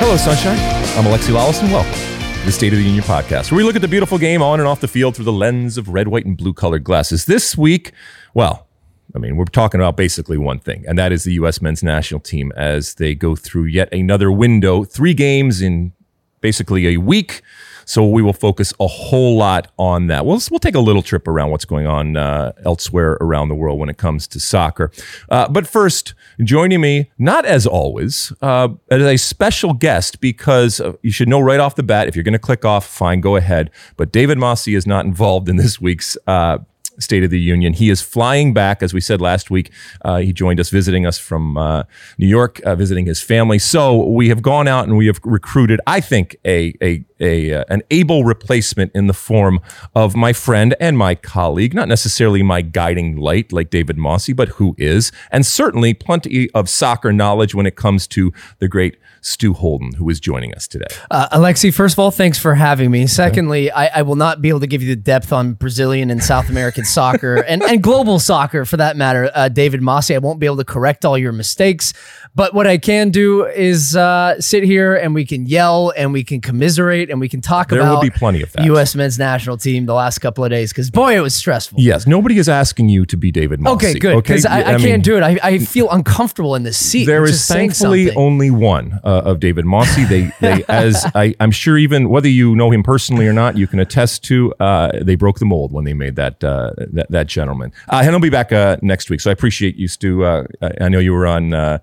Hello, Sunshine. I'm Alexi Lalas, and welcome to the State of the Union podcast, where we look at the beautiful game on and off the field through the lens of red, white, and blue colored glasses. This week, well, I mean, we're talking about basically one thing, and that is the U.S. men's national team as they go through yet another window, three games in basically a week. So we will focus a whole lot on that. We'll, we'll take a little trip around what's going on uh, elsewhere around the world when it comes to soccer. Uh, but first, joining me, not as always, uh, as a special guest, because uh, you should know right off the bat, if you're going to click off, fine, go ahead. But David Mosse is not involved in this week's uh, State of the Union. He is flying back, as we said last week. Uh, he joined us, visiting us from uh, New York, uh, visiting his family. So we have gone out and we have recruited, I think, a a, a uh, an able replacement in the form of my friend and my colleague, not necessarily my guiding light like David Mosse, but who is, and certainly plenty of soccer knowledge when it comes to the great Stu Holden, who is joining us today. Uh, Alexi, first of all, thanks for having me. Secondly, I, I, will not be able to give you the depth on Brazilian and South American soccer and, and global soccer for that matter. Uh, David Mosse, I won't be able to correct all your mistakes. But what I can do is uh, sit here and we can yell and we can commiserate and we can talk there about will be plenty of that. U.S. men's national team the last couple of days because boy, it was stressful. Yes, nobody is asking you to be David Mosse. Okay, good. Because okay? I, I, I, can't do it. I, I, feel uncomfortable in this seat. There is thankfully only one uh, of David Mosse. They, they as I, am sure, even whether you know him personally or not, you can attest to. Uh, they broke the mold when they made that uh, that, that, gentleman. Uh, and he'll be back uh, next week. So I appreciate you, Stu. Uh, I know you were on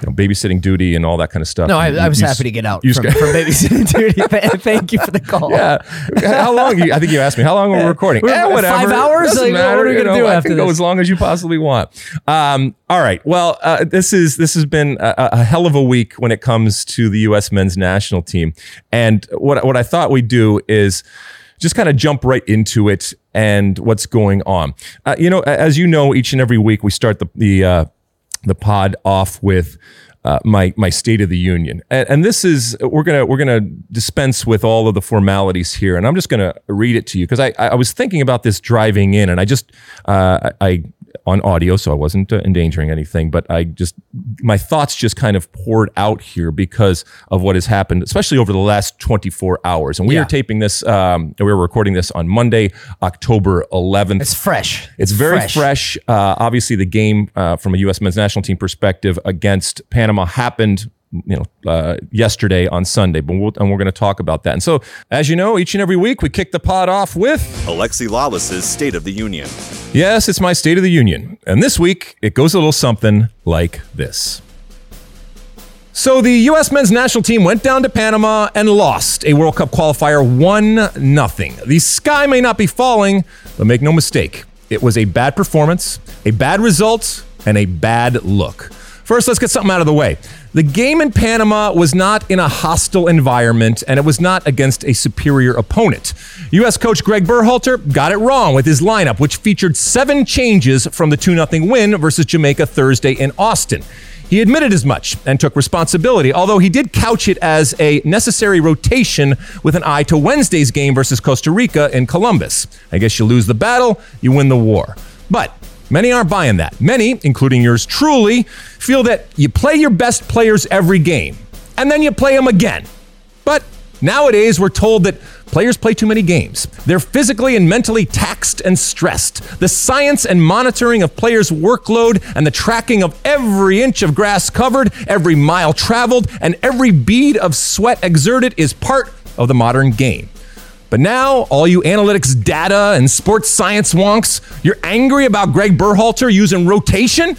you know, babysitting duty and all that kind of stuff. No, I, I was you, happy to get out from, from babysitting duty. Thank you for the call. Yeah. How long? I think you asked me. How long are we recording? eh, whatever. Five hours? Like, matter. What are we going to do I after can this? Go as long as you possibly want. Um, all right. Well, uh, this is this has been a, a, hell of a week when it comes to the U.S. men's national team. And what what I thought we'd do is just kind of jump right into it and what's going on. Uh, you know, as you know, each and every week we start the the uh, the pod off with uh, my my State of the Union, and, and, this is we're gonna we're gonna dispense with all of the formalities here, and I'm just gonna read it to you because I I was thinking about this driving in, and I just uh, I on audio, so I wasn't uh, endangering anything. But I just, my thoughts just kind of poured out here because of what has happened, especially over the last 24 hours. And we yeah. are taping this, um, we are recording this on Monday, October 11th. It's fresh. It's very fresh. fresh. Uh, obviously, the game uh, from a U.S. men's national team perspective against Panama happened you know uh, yesterday on Sunday, but we'll, and we're going to talk about that. And so, as you know, each and every week we kick the pod off with Alexi Lalas's State of the Union. Yes, it's my State of the Union, and this week it goes a little something like this. So the U.S. men's national team went down to Panama and lost a World Cup qualifier one nothing. The sky may not be falling, but make no mistake, it was a bad performance, a bad result, and a bad look. First, let's get something out of the way. The game in Panama was not in a hostile environment, and it was not against a superior opponent. U.S. coach Greg Berhalter got it wrong with his lineup, which featured seven changes from the 2 0 win versus Jamaica Thursday in Austin. He admitted as much and took responsibility, although he did couch it as a necessary rotation with an eye to Wednesday's game versus Costa Rica in Columbus. I guess you lose the battle, you win the war. But Many aren't buying that. Many, including yours truly, feel that you play your best players every game and then you play them again. But nowadays, we're told that Players play too many games. They're physically and mentally taxed and stressed. The science and monitoring of players' workload and the tracking of every inch of grass covered, every mile traveled, and every bead of sweat exerted is part of the modern game. But now, all you analytics data and sports science wonks, you're angry about Greg Berhalter using rotation?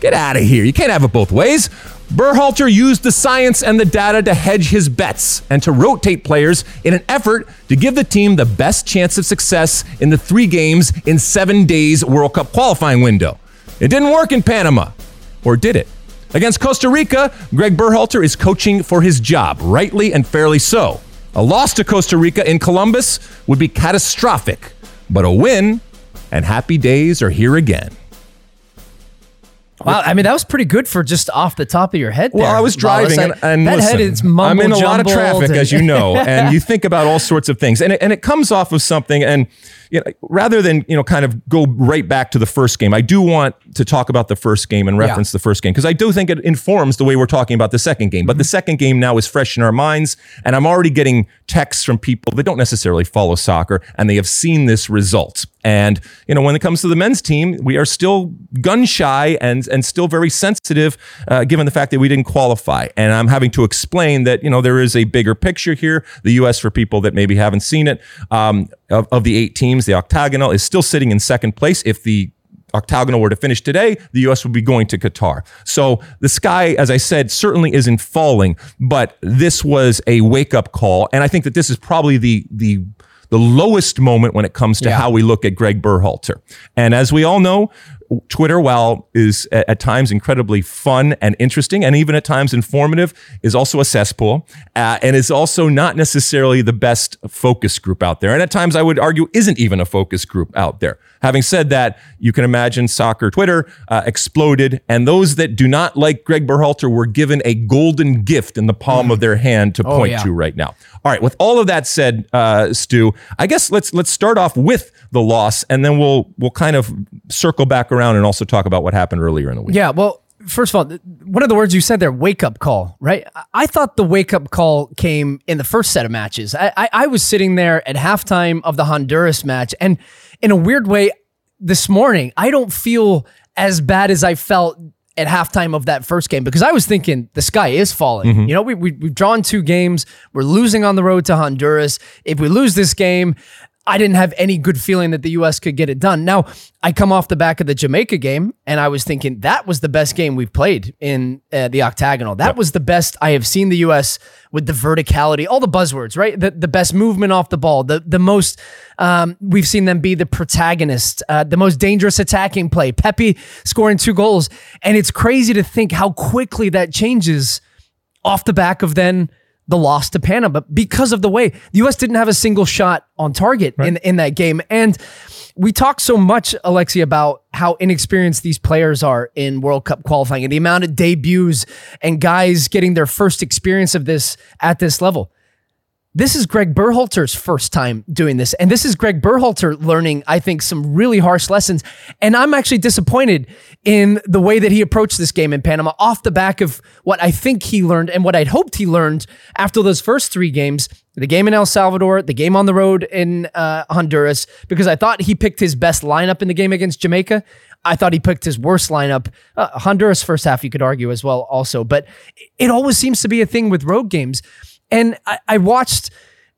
Get out of here. You can't have it both ways. Berhalter used the science and the data to hedge his bets and to rotate players in an effort to give the team the best chance of success in the three games in seven days World Cup qualifying window. It didn't work in Panama, or did it? Against Costa Rica, Greg Berhalter is coaching for his job, rightly and fairly so. A loss to Costa Rica in Columbus would be catastrophic, but a win, and happy days are here again. Wow, I mean that was pretty good for just off the top of your head. Well, I was driving, Wallace. and, and that listen, head is I'm in a lot of traffic, and- as you know, and you think about all sorts of things, and it, and it comes off of something. And you know, rather than you know, kind of go right back to the first game, I do want to talk about the first game and reference the first game because I do think it informs the way we're talking about the second game. Mm-hmm. But the second game now is fresh in our minds, and I'm already getting texts from people that don't necessarily follow soccer, and they have seen this result. And you know, when it comes to the men's team, we are still gun shy and and still very sensitive, uh, given the fact that we didn't qualify. And I'm having to explain that you know there is a bigger picture here. The U.S. for people that maybe haven't seen it, um, of, of the eight teams, the octagonal is still sitting in second place. If the octagonal were to finish today, the U.S. would be going to Qatar. So the sky, as I said, certainly isn't falling, but this was a wake up call, and I think that this is probably the the the lowest moment when it comes to Yeah. how we look at Greg Berhalter. And as we all know, Twitter, while is at, at times incredibly fun and interesting, and even at times informative, is also a cesspool, uh, and is also not necessarily the best focus group out there. And at times, I would argue, isn't even a focus group out there. Having said that, you can imagine soccer Twitter uh, exploded, and those that do not like Greg Berhalter were given a golden gift in the palm of their hand to point yeah. to right now. All right. With all of that said, uh, Stu, I guess let's let's start off with the loss, and then we'll we'll kind of circle back around and also talk about what happened earlier in the week. Yeah, well, first of all, one of the words you said there, wake up call, right? I- thought the wake up call came in the first set of matches. I, I, I was sitting there at halftime of the Honduras match, and in a weird way, this morning, I don't feel as bad as I felt at halftime of that first game because I was thinking the sky is falling. Mm-hmm. You know, we, we, we've drawn two games, we're losing on the road to Honduras. If we lose this game, I didn't have any good feeling that the U.S. could get it done. Now, I come off the back of the Jamaica game, and I was thinking that was the best game we've played in uh, the octagonal. That was the best I have seen the U.S. with the verticality, all the buzzwords, right? The, the best movement off the ball, the the most um, we've seen them be the protagonist, uh, the most dangerous attacking play. Pepi scoring two goals, and it's crazy to think how quickly that changes off the back of then the loss to Panama because of the way the U.S. didn't have a single shot on target in in that game, and we talk so much, Alexi, about how inexperienced these players are in World Cup qualifying and the amount of debuts and guys getting their first experience of this at this level. This is Greg Berhalter's first time doing this. And this is Greg Berhalter learning, I think, some really harsh lessons. And I'm actually disappointed in the way that he approached this game in Panama off the back of what I think he learned and what I'd hoped he learned after those first three games the game in El Salvador, the game on the road in uh, Honduras, because I thought he picked his best lineup in the game against Jamaica. I thought he picked his worst lineup. Uh, Honduras first half, you could argue as well, also. But it always seems to be a thing with road games. And I, I watched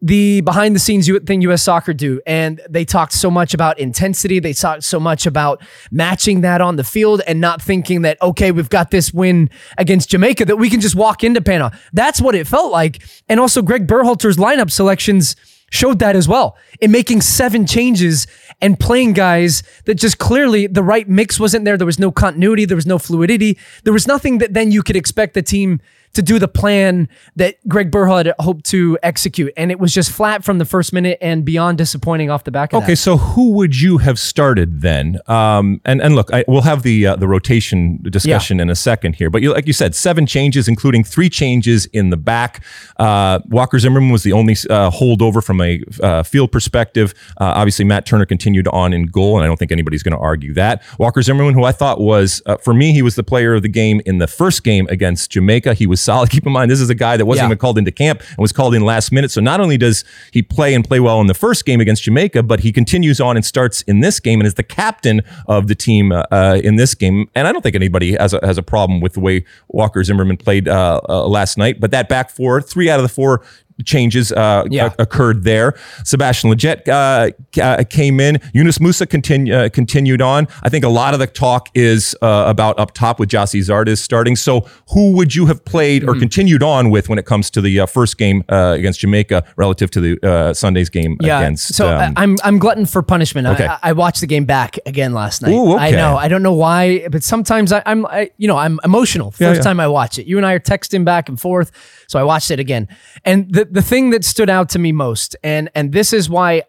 the behind the scenes thing US Soccer do, and they talked so much about intensity. They talked so much about matching that on the field and not thinking that, okay, we've got this win against Jamaica that we can just walk into Panama. That's what it felt like. And also, Greg Berhalter's lineup selections showed that as well in making seven changes and playing guys that just clearly the right mix wasn't there. There was no continuity, there was no fluidity, there was nothing that then you could expect the team to do the plan that Greg Berhalter had hoped to execute. And it was just flat from the first minute and beyond disappointing off the back of Okay, that. so who would you have started then? Um, and and look, I, we'll have the uh, the rotation discussion in a second here. But you, like you said, seven changes, including three changes in the back. Uh, Walker Zimmerman was the only uh, holdover from a uh, field perspective. Uh, obviously, Matt Turner continued on in goal, and I don't think anybody's going to argue that. Walker Zimmerman, who I thought was, uh, for me, he was the player of the game in the first game against Jamaica. He was solid. Keep in mind, this is a guy that wasn't Yeah. even called into camp and was called in last minute. So not only does he play and play well in the first game against Jamaica, but he continues on and starts in this game and is the captain of the team uh, uh, in this game. And I don't think anybody has a, has a problem with the way Walker Zimmerman played uh, uh, last night. But that back four, three out of the four changes uh, Yeah. o- occurred there. Sebastian Lletget uh, uh, came in. Yunus Musah continu- uh, continued on. I think a lot of the talk is uh, about up top with Gyasi Zardes starting. So who would you have played Hmm. or continued on with when it comes to the uh, first game uh, against Jamaica relative to the uh, Sunday's game Yeah. against? so um, I'm I'm glutton for punishment. Okay. I, I watched the game back again last night. Ooh, I know. I don't know why, but sometimes I, I'm I, you know I'm emotional. First yeah. time I watch it. You and I are texting back and forth, so I watched it again. And the the thing that stood out to me most, and and this is why.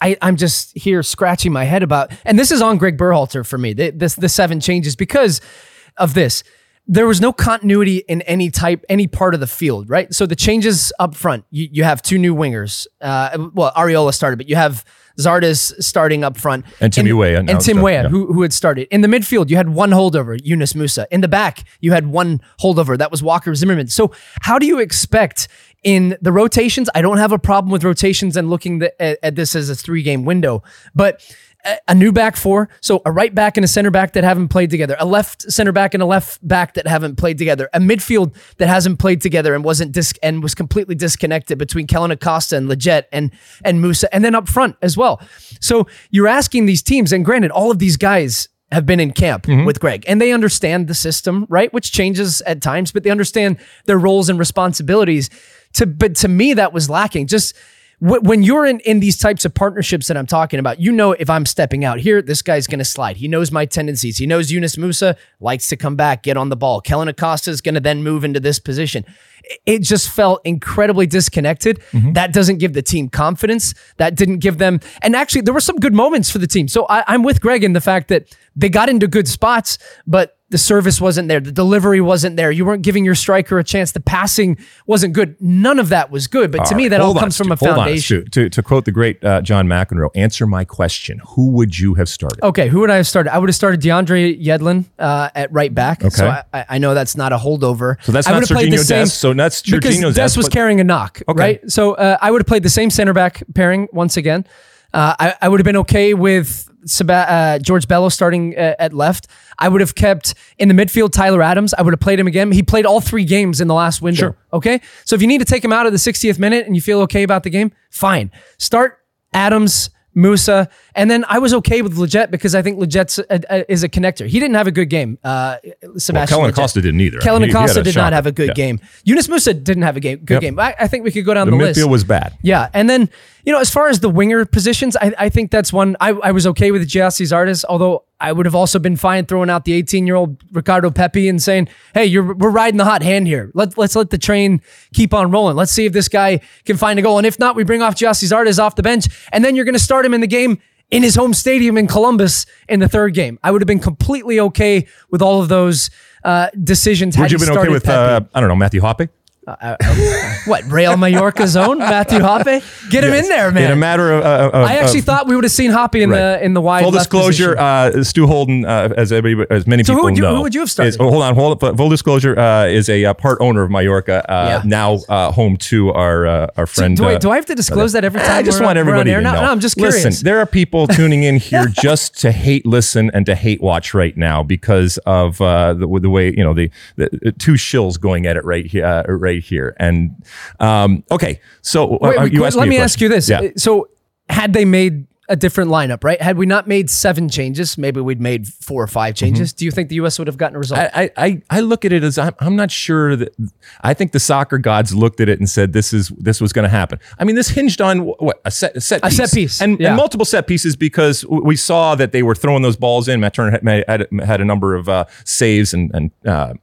I, I'm just here scratching my head about, and this is on Greg Berhalter for me. The, this the seven changes because of this. There was no continuity in any type, any part of the field, right? So the changes up front, you, you have two new wingers. Uh, well, Arriola started, but you have Zardes starting up front, And Tim Weah and Tim Weah, yeah. who who had started in the midfield. You had one holdover, Yunus Musah. In the back, you had one holdover. That was Walker Zimmerman. So how do you expect? In the rotations, I don't have a problem with rotations and looking the, at, at this as a three game window, but a, new back four, so a right back and a center back that haven't played together, a left center back and a left back that haven't played together, a midfield that hasn't played together and wasn't dis- and was completely disconnected between Kellyn Acosta and Lletget and and Musah, and then up front as well. So you're asking these teams, and granted, all of these guys have been in camp mm-hmm. with Greg and they understand the system, right? Which changes at times, but they understand their roles and responsibilities. To but to me, that was lacking. Just wh- when you're in in these types of partnerships that I'm talking about, you know if I'm stepping out here, this guy's going to slide. He knows my tendencies. He knows Yunus Musah likes to come back, get on the ball. Kellyn Acosta is going to then move into this position. It- just felt incredibly disconnected. Mm-hmm. That doesn't give the team confidence. That didn't give them. And actually, there were some good moments for the team. So I, I'm with Greg in the fact that they got into good spots, but the service wasn't there. The delivery wasn't there. You weren't giving your striker a chance. The passing wasn't good. None of that was good. But to me, that all Hold on, comes from a on, foundation. Stu. to, to quote the great uh, John McEnroe, answer my question. Who would you have started? Okay, who would I have started? I would have started DeAndre Yedlin uh, at right back. So Okay. I, I know that's not a holdover. So that's I not would have played the same- so that's Serginho's Dest was but- carrying a knock, Okay. right? So uh, I would have played the same center back pairing once again. Uh, I, I would have been okay with Seba- uh, George Bello starting uh, at left. I would have kept in the midfield Tyler Adams. I would have played him again. He played all three games in the last window. Sure. Okay. So if you need to take him out of the 60th minute and you feel okay about the game, fine. Start Adams, Musah, and then I was okay with Lletget because I think Lletget is a connector. He didn't have a good game. Uh, Sebastian Kellyn Acosta didn't either. Kellyn Acosta did not have a good Yeah. game. Yunus Musah didn't have a game, good Yep. game. I, I think we could go down The list. the, midfield list. was bad. Yeah, and then you know, as far as the winger positions, I, I think that's one I, I was okay with Gyasi Zardes, although I would have also been fine throwing out the 18 year old Ricardo Pepi and saying, "Hey, you're we're riding the hot hand here. Let let's let the train keep on rolling. Let's see if this guy can find a goal, and if not, we bring off Gyasi Zardes off the bench, and then you're going to start him in the game." In his home stadium in Columbus in the third game, I would have been completely okay with all of those uh, decisions. Would had you have been okay with, uh, I don't know, Matthew Hoppe? What Real Mallorca zone? Matthew Hoppe, get him in there, man. In a matter of. Uh, I actually thought we would have seen Hoppe in Right. the in the wide. Full disclosure, uh, Stu Holden, uh, as everybody, as many So who people would you- know, who would you have started? Is, oh, hold on, hold on. Full disclosure uh, is a uh, part owner of Mallorca, uh, Yeah. now uh, home to our uh, our So friend. do, I, uh, do I have to disclose that every time? I just want everybody to no, know. No, I'm just curious. Listen, there are people tuning in here just to hate listen and to hate watch right now because of uh, the, the way you know the, the two shills going at it right here, uh, here. And um, okay, so uh, Wait, wait, you asked let me, me ask you this. Yeah. So, had they made a different lineup, right? Had we not made seven changes, maybe we'd made four or five changes. Do you think the U.S. would have gotten a result? Mm-hmm. I, I, I look at it as I'm, I'm not sure that I think the soccer gods looked at it and said this is this was going to happen. I mean, this hinged on what a set a set A piece. set piece, and, yeah. and multiple set pieces because we saw that they were throwing those balls in. Matt Turner had had, had a number of uh, saves and and uh,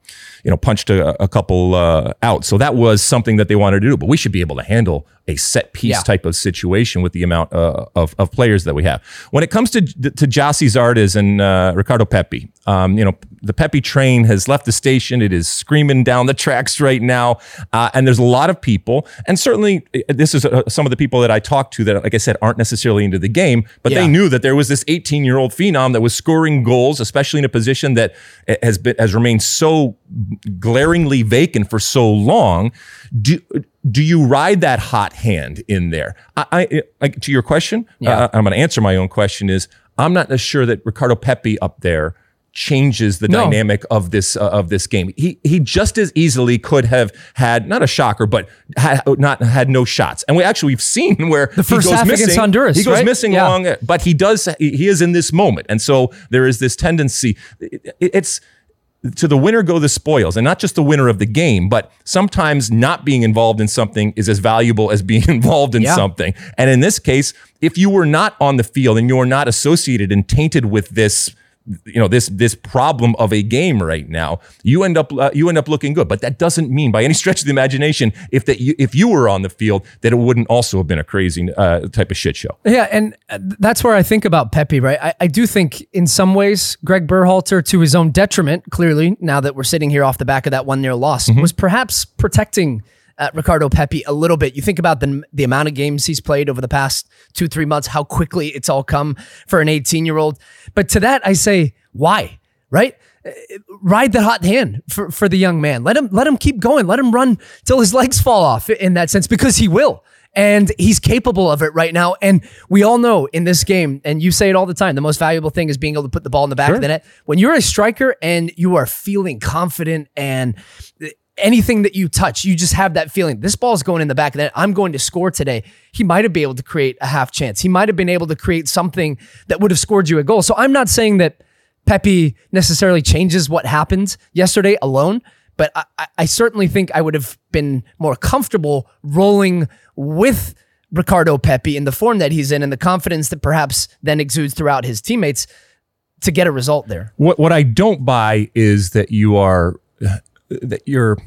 you know punched a, a couple uh, out. So that was something that they wanted to do. But we should be able to handle a set piece Yeah. type of situation with the amount uh, of, of players that we have. When it comes to to Gyasi Zardes and uh, Ricardo Pepi, um, you know, the Pepi train has left the station. It is screaming down the tracks right now, uh, and there's a lot of people, and certainly uh, this is uh, some of the people that I talked to that, like I said, aren't necessarily into the game, but Yeah. they knew that there was this 18 year old phenom that was scoring goals, especially in a position that uh, has been has remained so glaringly vacant for so long. Do do you ride that hot hand in there? I, I, to your question, Yeah. uh, I'm going to answer my own question. Is I'm not sure that Ricardo Pepi up there changes the No. dynamic of this uh, of this game. He he just as easily could have had not a shocker, but had, not had no shots. And we actually we've seen where the first he goes half missing. against Honduras, he goes right? missing Yeah. long, but he does. He is in this moment, and so there is this tendency. it- it's to the winner go the spoils, and not just the winner of the game, but sometimes not being involved in something is as valuable as being involved in Yeah. something. And in this case, if you were not on the field and you're not associated and tainted with this, you know, this this problem of a game right now, you end up uh, you end up looking good. But that doesn't mean by any stretch of the imagination, if that you, if you were on the field, that it wouldn't also have been a crazy uh, type of shit show. Yeah, and uh, that's where I think about Pepi, right? I, I do think in some ways, Greg Berhalter, to his own detriment, clearly, now that we're sitting here off the back of that 1 0 loss, was perhaps protecting uh, Ricardo Pepi a little bit. You think about the, the amount of games he's played over the past two, three months, how quickly it's all come for an 18 year old. But to that, I say, why? Right? Ride the hot hand for, for the young man. Let him let him keep going. Let him run till his legs fall off in that sense because he will and he's capable of it right now. And we all know in this game, and you say it all the time, the most valuable thing is being able to put the ball in the back of the net. When you're a striker and you are feeling confident and anything that you touch, you just have that feeling. This ball's going in the back of the net. I'm going to score today. He might have been able to create a half chance. He might have been able to create something that would have scored you a goal. So I'm not saying that Pepi necessarily changes what happened yesterday alone, but I- I certainly think I would have been more comfortable rolling with Ricardo Pepi in the form that he's in and the confidence that perhaps then exudes throughout his teammates to get a result there. What what I don't buy is that you are that you're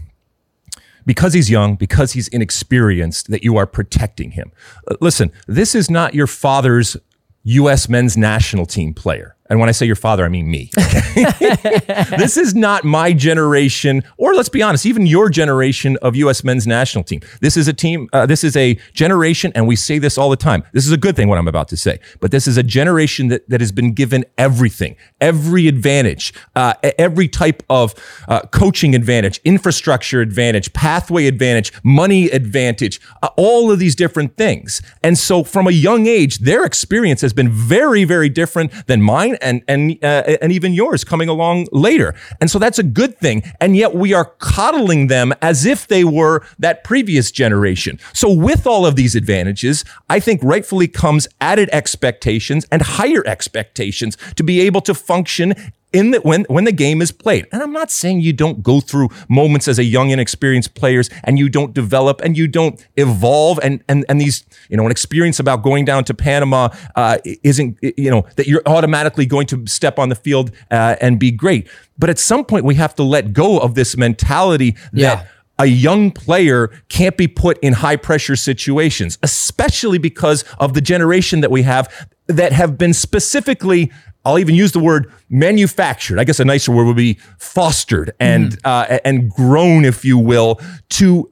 because he's young, because he's inexperienced, that you are protecting him. Uh, Listen, this is not your father's U.S. men's national team player. And when I say your father, I mean me. this is not my generation, or let's be honest, even your generation of U.S. men's national team. This is a team, uh, this is a generation, and we say this all the time. This is a good thing, what I'm about to say, but this is a generation that, that has been given everything, every advantage, uh, every type of uh, coaching advantage, infrastructure advantage, pathway advantage, money advantage, uh, all of these different things. And so from a young age, their experience has been very, very different than mine and and uh, and even yours coming along later. And so that's a good thing. And yet we are coddling them as if they were that previous generation. So with all of these advantages, I think rightfully comes added expectations and higher expectations to be able to function in the when when the game is played. And I'm not saying you don't go through moments as a young inexperienced players and you don't develop and you don't evolve and and and these you know an experience about going down to Panama uh, isn't you know that you're automatically going to step on the field uh, and be great. But at some point we have to let go of this mentality Yeah. that a young player can't be put in high pressure situations, especially because of the generation that we have that have been specifically, I'll even use the word manufactured. I guess a nicer word would be fostered and uh, and grown, if you will, to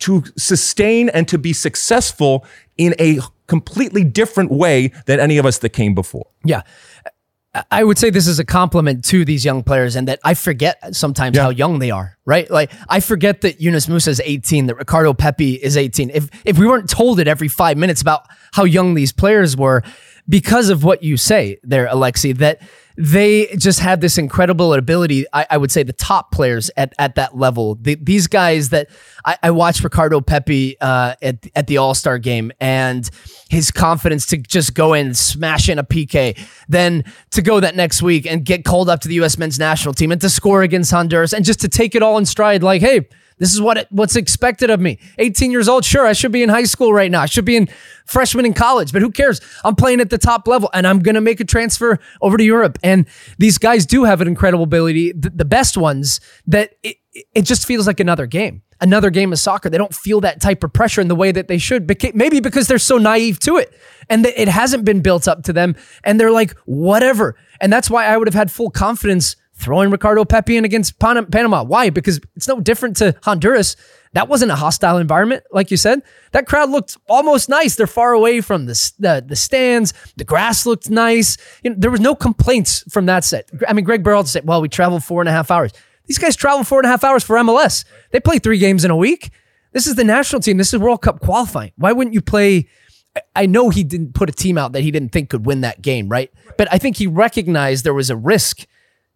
to sustain and to be successful in a completely different way than any of us that came before. Yeah. I- would say this is a compliment to these young players and that I forget sometimes how young they are, right? Like I forget that Yunus Musah is 18, that Ricardo Pepi is 18. If if we weren't told it every five minutes about how young these players were, because of what you say there, Alexi, that they just have this incredible ability. I, I would say the top players at, at that level, the, these guys that I, I watched Ricardo Pepi uh, at, at the All Star game and his confidence to just go in and smash in a PK, then to go that next week and get called up to the U.S. men's national team and to score against Honduras and just to take it all in stride, like, hey, this is what it, what's expected of me. 18 years old, sure, I should be in high school right now. I should be in freshman in college, but who cares? I'm playing at the top level and I'm going to make a transfer over to Europe. And these guys do have an incredible ability, the, the best ones, that it, it just feels like another game. another game of soccer. They don't feel that type of pressure in the way that they should. Maybe because they're so naive to it and it hasn't been built up to them. And they're like, whatever. And that's why I would have had full confidence throwing Ricardo Pepi in against Pan- Panama. Why? Because it's no different to Honduras. That wasn't a hostile environment, like you said. That crowd looked almost nice. They're far away from the the, the stands. The grass looked nice. You know, there was no complaints from that set. I mean, Greg Berhalter said, "Well, we traveled four and a half hours." These guys travel four and a half hours for MLS. They play three games in a week. This is the national team. This is World Cup qualifying. Why wouldn't you play? I know he didn't put a team out that he didn't think could win that game, right? But I think he recognized there was a risk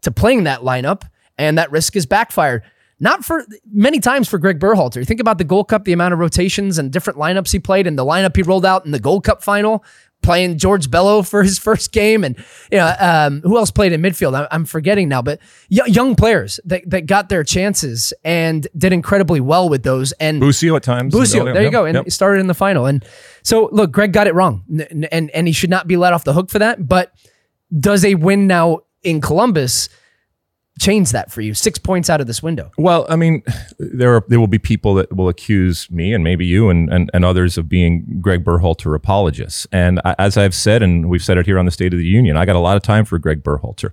to playing that lineup, and that risk is backfired. Not for many times for Greg Berhalter. You think about the Gold Cup, the amount of rotations and different lineups he played, and the lineup he rolled out in the Gold Cup final, playing George Bello for his first game, and you know um, who else played in midfield? I'm forgetting now, but young players that, that got their chances and did incredibly well with those. And Busio at times. Busio, there you go, and yep. he started in the final. And so, look, Greg got it wrong, N- and and he should not be let off the hook for that. But does a win now in Columbus change that for you? Six points out of this window. Well, I mean, there are there will be people that will accuse me and maybe you and, and, and others of being Greg Berhalter apologists. And I, as I've said, and we've said it here on the State of the Union, I got a lot of time for Greg Berhalter.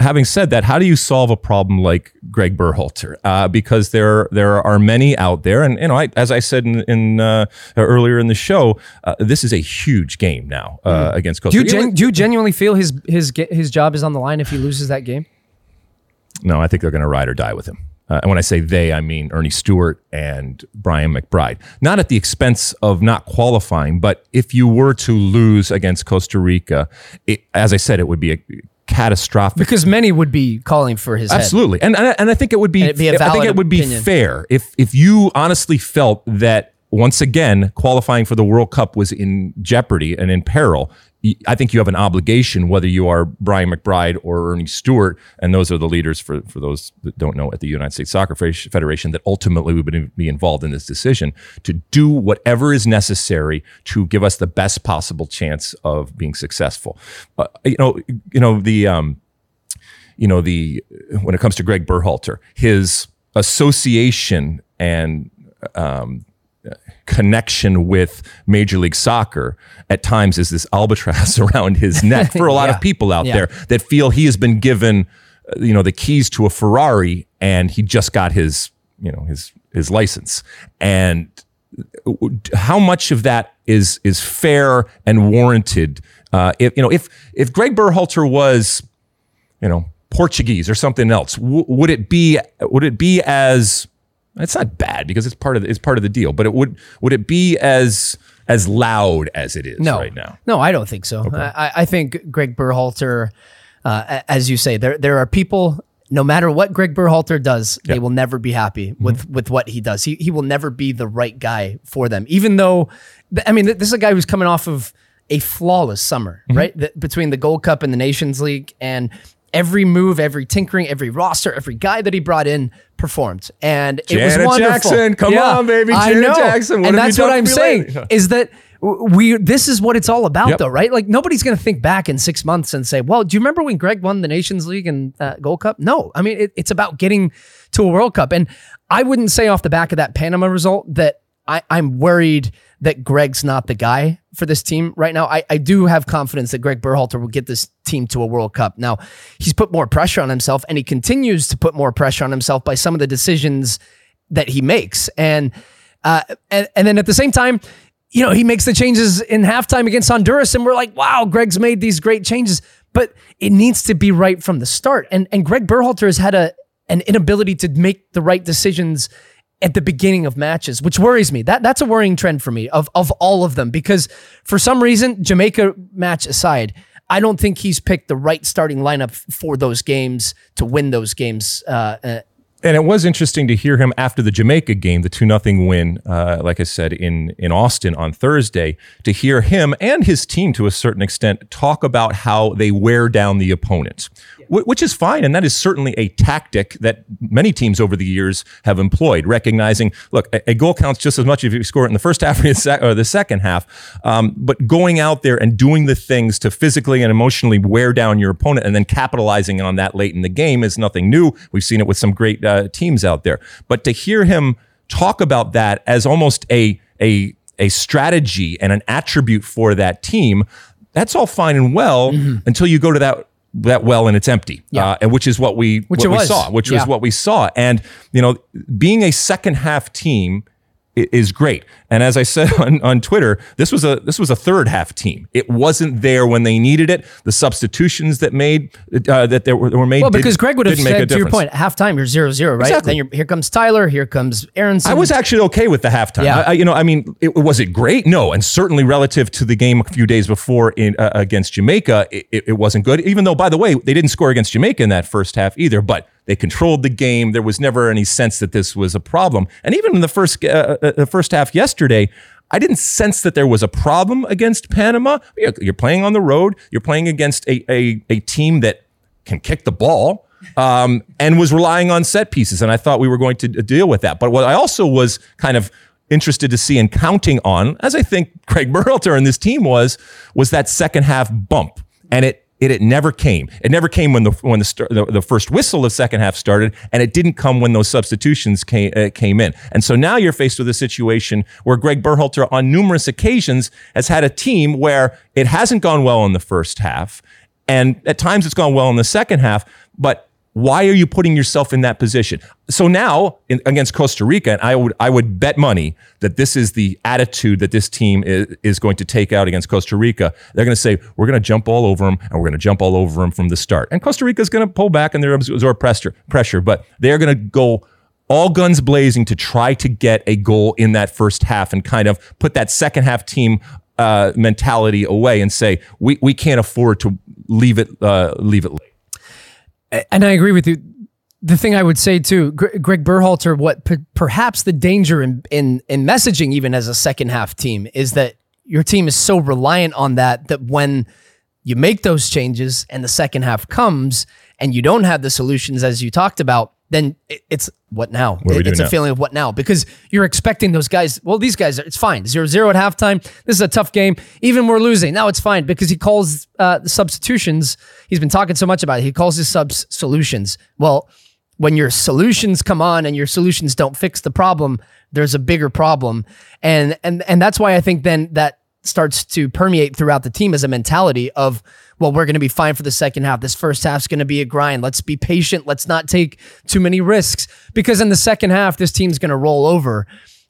Having said that, how do you solve a problem like Greg Berhalter? Uh, because there there are many out there, and you know, I, as I said in, in uh, earlier in the show, uh, this is a huge game now uh, against Costa Do you, Rica. gen- do you genuinely feel his his his job is on the line if he loses that game? No, I think they're going to ride or die with him. Uh, and when I say they, I mean Earnie Stewart and Brian McBride. Not at the expense of not qualifying, but if you were to lose against Costa Rica, it, as I said, it would be a catastrophic. Because many would be calling for his head. Absolutely, and and I, and I think it would be. Be I think it would be opinion. fair if if you honestly felt that once again qualifying for the World Cup was in jeopardy and in peril. I think you have an obligation, whether you are Brian McBride or Earnie Stewart, and those are the leaders for for those that don't know at the United States Soccer Federation that ultimately would be involved in this decision to do whatever is necessary to give us the best possible chance of being successful. Uh, you know, you know the. Um, you know the when it comes to Greg Berhalter, his association and um, connection with Major League Soccer at times is this albatross around his neck for a lot Yeah. of people out Yeah. there that feel he has been given uh, you know the keys to a Ferrari and he just got his you know his his license and how much of that is is fair and warranted uh, if you know if if Greg Berhalter was you know Portuguese or something else w- would it be would it be as it's not bad because it's part of the, it's part of the deal but it would would it be as as loud as it is no, right now No, I don't think so. I, I think Greg Berhalter, uh, as you say, there there are people. No matter what Greg Berhalter does, they will never be happy Mm-hmm. with with what he does. He he will never be the right guy for them. Even though, I mean, this is a guy who's coming off of a flawless summer, Mm-hmm. right? The- between the Gold Cup and the Nations League, and every move, every tinkering, every roster, every guy that he brought in performed, and it was Janet wonderful. Jackson, come on, baby, I Janet know. Jackson, and that's what I'm saying is that we this is what it's all about Yep. though right? Like nobody's going to think back in six months and say well do you remember when greg won the nations league and uh, gold cup? No. I mean it, it's about getting to a world cup. And i wouldn't say off the back of that panama result that I, i'm worried that greg's not the guy for this team right now. I, I do have confidence that greg berhalter will get this team to a world cup. Now he's put more pressure on himself and he continues to put more pressure on himself by some of the decisions that he makes. And uh, and, and then at the same time, you know, he makes the changes in halftime against Honduras, and we're like, wow, Greg's made these great changes, but it needs to be right from the start. And and Greg Berhalter has had a an inability to make the right decisions at the beginning of matches, which worries me. That that's a worrying trend for me of of all of them because for some reason, Jamaica match aside, I don't think he's picked the right starting lineup for those games to win those games. Uh, uh, And it was interesting to hear him after the Jamaica game, the 2 0 win, uh, like I said, in, in Austin on Thursday, to hear him and his team to a certain extent talk about how they wear down the opponent, which is fine. And that is certainly a tactic that many teams over the years have employed, recognizing, look, a, goal counts just as much if you score it in the first half or the, or the second half. Um, but going out there and doing the things to physically and emotionally wear down your opponent and then capitalizing on that late in the game is nothing new. We've seen it with some great uh, teams out there. But to hear him talk about that as almost a a a strategy and an attribute for that team, that's all fine and well Mm-hmm. until you go to that that well and it's empty, uh, and which is what we Which what we saw, which Yeah. was what we saw. And you know, being a second half team is great. And as I said on, on Twitter, this was a this was a third half team. It wasn't there when they needed it. The substitutions that made uh, that there were, were made Well, because Greg would have didn't make a said to your point, halftime you're zero zero, right? Exactly. Then you're, here comes Tyler, here comes Aaronson. I was actually okay with the halftime. Yeah. I, you know, I mean, it, was it great? No, and certainly relative to the game a few days before in uh, against Jamaica, it, it wasn't good. Even though, by the way, they didn't score against Jamaica in that first half either, but they controlled the game. There was never any sense that this was a problem. And even in the first uh, uh, the first half yesterday. I didn't sense that there was a problem against Panama. You're you're playing on the road. You're playing against a, a, a team that can kick the ball um, and was relying on set pieces. And I thought we were going to deal with that. But what I also was kind of interested to see and counting on, as I think Craig Berhalter and this team was, was that second half bump. And it it, it never came. It never came when the when the, the the first whistle of second half started, and it didn't come when those substitutions came uh, came in. And so now you're faced with a situation where Greg Berhalter, on numerous occasions, has had a team where it hasn't gone well in the first half, and at times it's gone well in the second half, but why are you putting yourself in that position? So now in, against Costa Rica, and I would I would bet money that this is the attitude that this team is, is going to take out against Costa Rica. They're going to say we're going to jump all over them, and we're going to jump all over them from the start. And Costa Rica is going to pull back and they're absorb pressure, pressure, but they're going to go all guns blazing to try to get a goal in that first half and kind of put that second half team uh, mentality away and say we we can't afford to leave it uh, leave it late. And I agree with you. The thing I would say too, Greg Berhalter, what perhaps the danger in, in in messaging, even as a second half team, is that your team is so reliant on that that when you make those changes and the second half comes and you don't have the solutions as you talked about, then it's what now? we do it's a feeling of what now because you're expecting those guys. Well, these guys, it's fine. Zero zero at halftime. This is a tough game. Even we're losing. Now it's fine because he calls uh, the substitutions. He's been talking so much about it. He calls his subs solutions. Well, when your solutions come on and your solutions don't fix the problem, there's a bigger problem. And and and that's why I think then that starts to permeate throughout the team as a mentality of, well, we're going to be fine for the second half. This first half's going to be a grind. Let's be patient. Let's not take too many risks because in the second half, this team's going to roll over.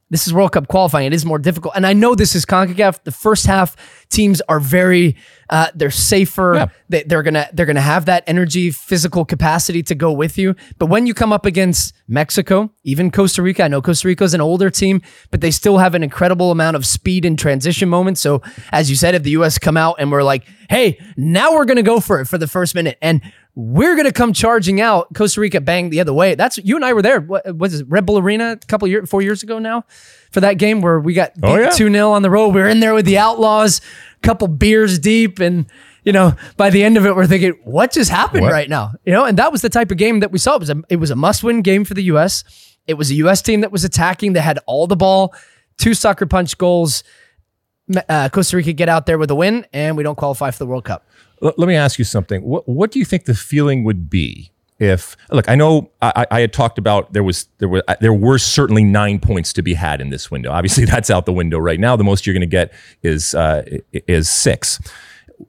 This is World Cup qualifying. It is more difficult. And I know this is CONCACAF. The first half teams are very, uh, they're safer. Yeah. They, they're gonna they're gonna have that energy, physical capacity to go with you. But when you come up against Mexico, even Costa Rica, I know Costa Rica is an older team, but they still have an incredible amount of speed and transition moments. So as you said, if the U.S. come out and we're like, hey, now we're gonna go for it for the first minute, and we're gonna come charging out. Costa Rica bang the other way. That's you and I were there. What was it, Red Bull Arena a couple years, four years ago now, for that game where we got Oh, yeah. two 0 on the road. We were in there with the Outlaws, a couple beers deep, and you know by the end of it, we're thinking, what just happened What? right now? You know, and that was the type of game that we saw. It was a it was a must win game for the U.S. It was a U.S. team that was attacking. that had all the ball, two sucker punch goals. Uh, Costa Rica get out there with a win, and we don't qualify for the World Cup. Let me ask you something. What what do you think the feeling would be if look? I know I, I had talked about there was there were there were certainly nine points to be had in this window. Obviously, that's out the window right now. The most you're going to get is uh, is six.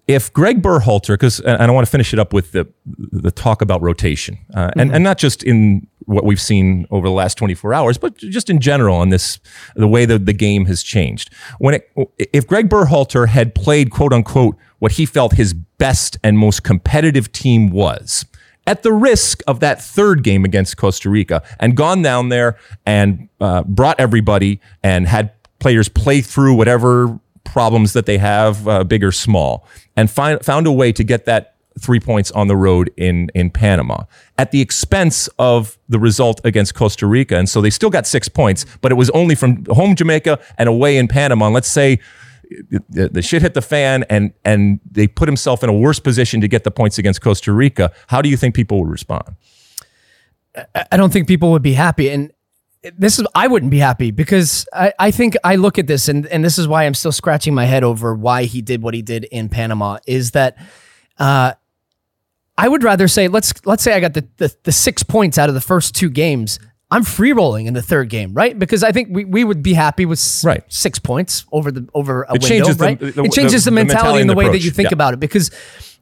If Greg Berhalter, because and I want to finish it up with the the talk about rotation, uh, and and not just in what we've seen over the last 24 hours, but just in general on this the way that the game has changed. When it if Greg Berhalter had played quote unquote what he felt his best and most competitive team was, at the risk of that third game against Costa Rica, and gone down there and uh, brought everybody and had players play through whatever problems that they have, uh, big or small, and find, found a way to get that three points on the road in in Panama at the expense of the result against Costa Rica. And so they still got six points, but it was only from home Jamaica and away in Panama. And let's say the, the shit hit the fan and and they put himself in a worse position to get the points against Costa Rica. How do you think people would respond? I don't think people would be happy. And this is I wouldn't be happy because I, I think I look at this and, and this is why I'm still scratching my head over why he did what he did in Panama is that uh, I would rather say let's let's say I got the, the the six points out of the first two games. I'm free rolling in the third game, right? Because I think we, we would be happy with s- Right. six points over the over a It window, changes right? the- it changes the- the, the mentality mentality and the way that you think Yeah. about it. Because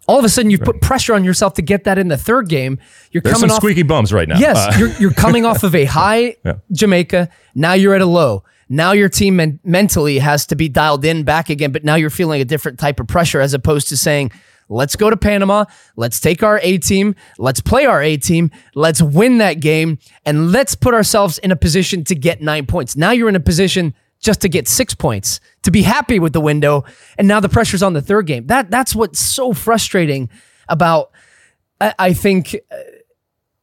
all of a sudden you put pressure on yourself to get that in the third game. You're There's coming some off squeaky bums right now. Yes, Uh, you're you're coming off of a high Yeah. Jamaica. Now you're at a low. Now your team men- mentally has to be dialed in back again, but now you're feeling a different type of pressure as opposed to saying, "Let's go to Panama. Let's take our A team. Let's play our A team. Let's win that game, and let's put ourselves in a position to get nine points." Now you're in a position just to get six points to be happy with the window, and now the pressure's on the third game. That that's what's so frustrating about. I, I think uh,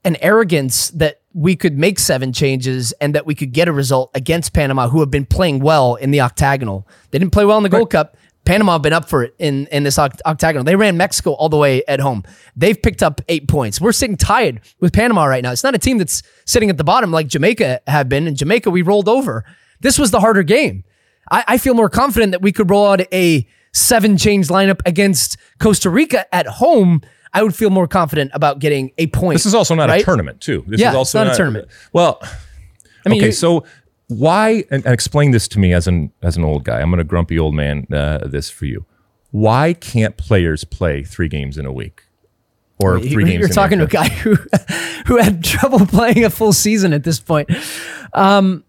an arrogance that we could make seven changes and that we could get a result against Panama, who have been playing well in the octagonal. They didn't play well in the Gold Cup. Panama have been up for it in, in this oct- octagonal. They ran Mexico all the way at home. They've picked up eight points. We're sitting tied with Panama right now. It's not a team that's sitting at the bottom like Jamaica have been. In Jamaica, we rolled over. This was the harder game. I, I feel more confident that we could roll out a seven change lineup against Costa Rica at home. I would feel more confident about getting a point. This is also not a tournament, too. This Yeah, is also it's not a tournament. Well, I mean, okay, you- so why? And, and explain this to me as an as an old guy. I'm going to grumpy old man uh, this for you. Why can't players play three games in a week or You- three games? You're in talking to a guy who who had trouble playing a full season at this point. Um,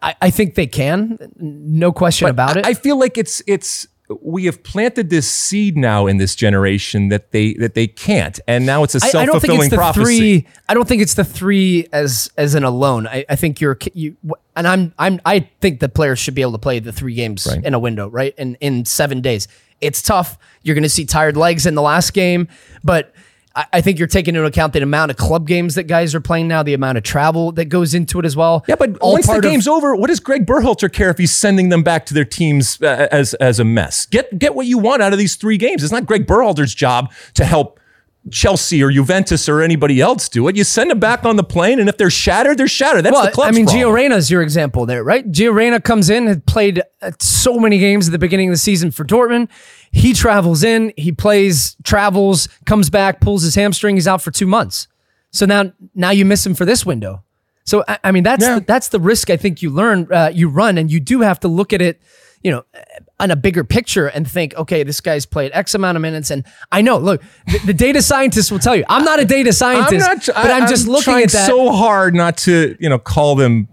I, I think they can, no question about it. I feel like it's it's we have planted this seed now in this generation that they that they can't, and now it's a self I don't think fulfilling it's the prophecy. three. I don't think it's the three as as an alone. I, I think you're you and I'm I'm I think the players should be able to play the three games Right. in a window, right? In in seven days. It's tough. You're going to see tired legs in the last game, but. I I think you're taking into account the amount of club games that guys are playing now, the amount of travel that goes into it as well. Yeah, but All once the part of- game's over, what does Greg Berhalter care if he's sending them back to their teams uh, as as a mess? Get get what you want out of these three games. It's not Greg Berhalter's job to help Chelsea or Juventus or anybody else do it. You send them back on the plane, and if they're shattered, they're shattered. That's well, the club's I mean, problem. Gio Reyna's your example there, right? Gio Reyna comes in, had played uh, so many games at the beginning of the season for Dortmund. He travels in, he plays, travels, comes back, pulls his hamstring. He's out for two months. So now, now you miss him for this window. So I, I mean, that's Yeah. the, that's the risk I think you learn, uh, you run, and you do have to look at it, you know, on a bigger picture and think, okay, this guy's played X amount of minutes, and I know. Look, the, the data scientists will tell you. I'm not a data I'm scientist, not. but I'm, just looking at that. so hard not to, you know, call them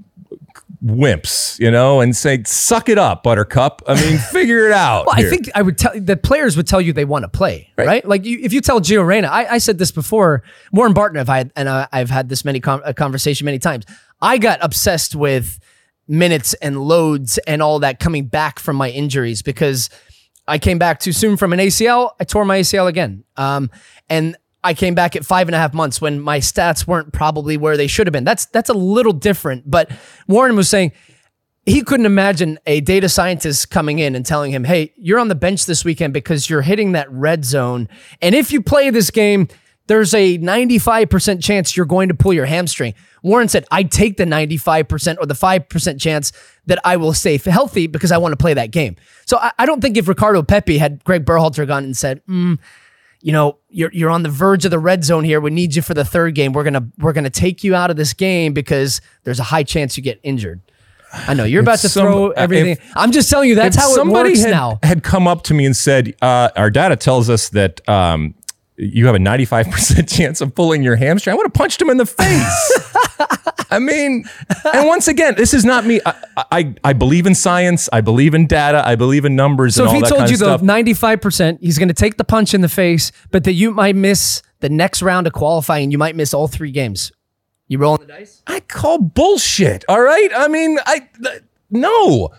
wimps, you know, and say, "Suck it up, Buttercup." I mean, figure it out. Well, I think I would tell the players would tell you they want to play, right? Right. Like you, if you tell Gio Reyna, I, I said this before. Warren Barton, have had, and I, I've had this many con- a conversation many times. I got obsessed with minutes and loads and all that coming back from my injuries because I came back too soon from an ACL. I tore my ACL again, um, and I came back at five and a half months when my stats weren't probably where they should have been. That's that's a little different. But Warren was saying he couldn't imagine a data scientist coming in and telling him, "Hey, you're on the bench this weekend because you're hitting that red zone, and if you play this game." There's a 95% chance you're going to pull your hamstring. Warren said, I take the 95% or the 5% chance that I will stay healthy because I want to play that game. So I, don't think if Ricardo Pepi had Greg Berhalter gone and said, mm, you know, you're you're on the verge of the red zone here. We need you for the third game. We're gonna we're gonna take you out of this game because there's a high chance you get injured. I know you're about to some- throw uh, everything. if- I'm just telling you that's if how it somebody works had, now. had come up to me and said, uh, "Our data tells us that um, you have a 95% chance of pulling your hamstring," I would have punched him in the face. I mean, and once again, this is not me. I, I I believe in science. I believe in data. I believe in numbers. So if he told you though, stuff. 95 percent, he's gonna take the punch in the face, but that you might miss the next round of qualifying. You might miss all three games. You rolling the dice? I call bullshit. All right. I mean, I no.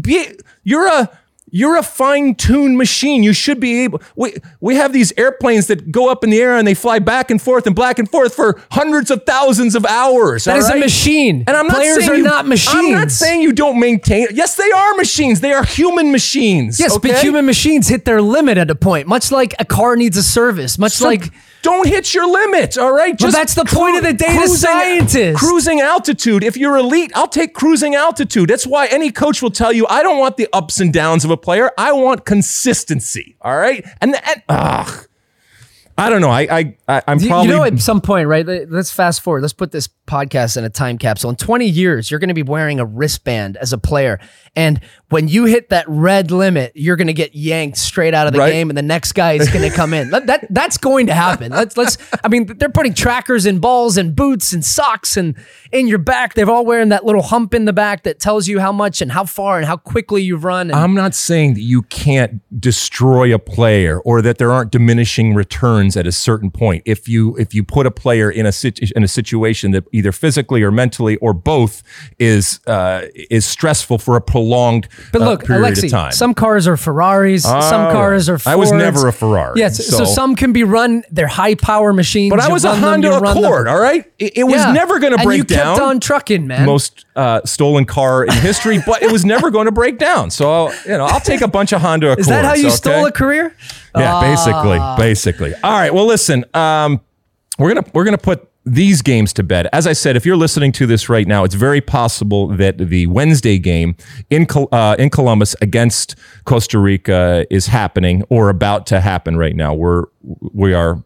Be, you're a you're a fine tuned machine. You should be able. We we have these airplanes that go up in the air and they fly back and forth and back and forth for hundreds of thousands of hours. That is a machine. And I'm not Players saying are you- not machines. I'm not saying you don't maintain. Yes, they are machines. They are human machines. Yes, but human machines hit their limit at a point, much like a car needs a service, much So like don't hit your limits, all right? Well, that's the point of the data scientist. Cruising altitude. If you're elite, I'll take cruising altitude. That's why any coach will tell you, I don't want the ups and downs of a player. I want consistency, all right? And, and ugh. I don't know. I, I, I'm probably you know, at some point, right? let- Let's fast forward. Let's put this podcast in a time capsule. In 20 years, you're going to be wearing a wristband as a player. And when you hit that red limit, you're going to get yanked straight out of the Right. game and the next guy is going to come in. That, that That's going to happen. Let's, let's, I mean, they're putting trackers in balls and boots and socks and in your back. They're all wearing that little hump in the back that tells you how much and how far and how quickly you've run. And I'm not saying that you can't destroy a player or that there aren't diminishing returns at a certain point. If you if you put a player in a situ- in a situation that either physically or mentally or both is uh, is stressful for a prolonged But uh, look, period Alexi, of time. some cars are Ferraris, some Oh, cars are Fords. I was never a Ferrari, Yes, so, so- some can be run. They're high power machines. but I was a Honda them. Accord. All right, it, it was Yeah. never going to And break you down. kept on trucking, man. most uh, stolen car in history, but it was never going to break down. So you know, I'll take a bunch of Honda Accords. Is that how you okay? stole a career? Yeah, basically, basically. All right. Well, listen, um, we're gonna we're gonna put these games to bed. As I said, if you're listening to this right now, it's very possible that the Wednesday game in Col- uh, in Columbus against Costa Rica is happening or about to happen right now. We're we are.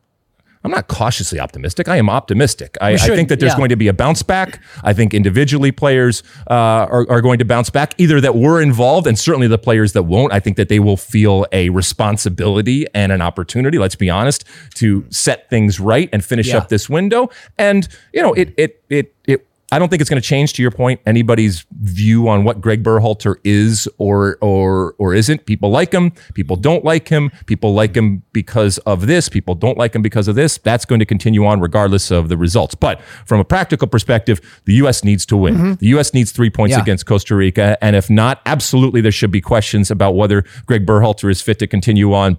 I'm not cautiously optimistic. I am optimistic. I, I think that there's yeah. going to be a bounce back. I think individually players uh, are, are going to bounce back, either that were involved and certainly the players that won't. I think that they will feel a responsibility and an opportunity, let's be honest, to set things right and finish Yeah. up this window. And, you know, it, it, it, it, I don't think it's going to change to your point anybody's view on what Greg Berhalter is or or or isn't. People like him, people don't like him, people like him because of this, people don't like him because of this. That's going to continue on regardless of the results. But from a practical perspective, the US needs to win. The US needs 3 points Yeah. against Costa Rica and if not, absolutely there should be questions about whether Greg Berhalter is fit to continue on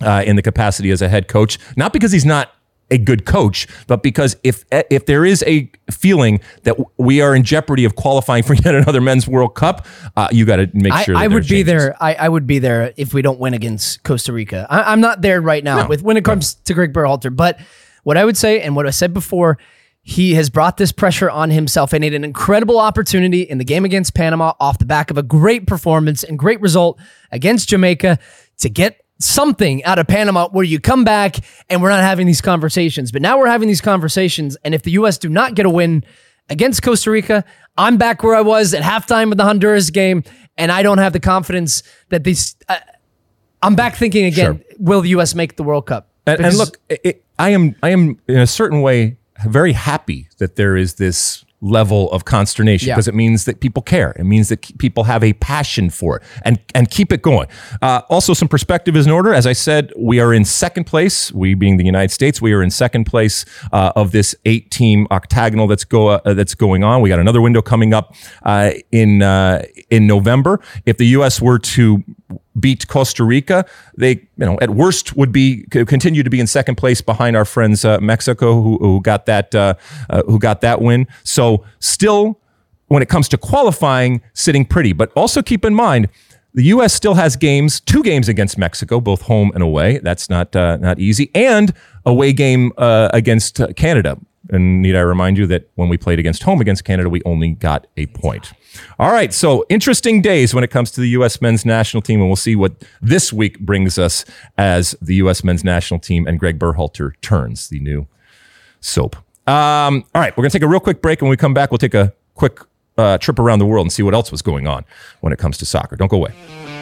uh, in the capacity as a head coach, not because he's not a good coach, but because if if there is a feeling that we are in jeopardy of qualifying for yet another men's World Cup, uh, you got to make I, sure. I are would be there. I, I would be there if we don't win against Costa Rica. I, I'm not there right now No, with when it comes to Greg Berhalter. But what I would say and what I said before, he has brought this pressure on himself and had an incredible opportunity in the game against Panama off the back of a great performance and great result against Jamaica to get something out of Panama where you come back and we're not having these conversations. But now we're having these conversations. And if the U.S. do not get a win against Costa Rica, I'm back where I was at halftime of the Honduras game. And I don't have the confidence that these. Uh, I'm back thinking again, Sure. will the U.S. make the World Cup? And, and look, it, I am I am in a certain way very happy that there is this level of consternation Yeah. because it means that people care. It means that people have a passion for it and and keep it going. Uh, also, some perspective is in order. As I said, we are in second place. We being the United States, we are in second place uh, of this eight-team octagonal that's go uh, that's going on. We got another window coming up uh, in uh, in November. If the U.S. were to beat Costa Rica, they, you know, at worst would be continue to be in second place behind our friends uh, Mexico, who, who got that uh, uh, who got that win. So still, when it comes to qualifying, sitting pretty. But also keep in mind. The U.S. still has games, two games against Mexico, both home and away. That's not uh, not easy, and away game uh, against uh, Canada. And need I remind you that when we played against home against Canada, we only got a point. All right, so interesting days when it comes to the U.S. men's national team, and we'll see what this week brings us as the U.S. men's national team and Greg Berhalter turns the new soap. Um, all right, we're gonna take a real quick break, and when we come back, we'll take a quick uh, trip around the world and see what else was going on when it comes to soccer. Don't go away.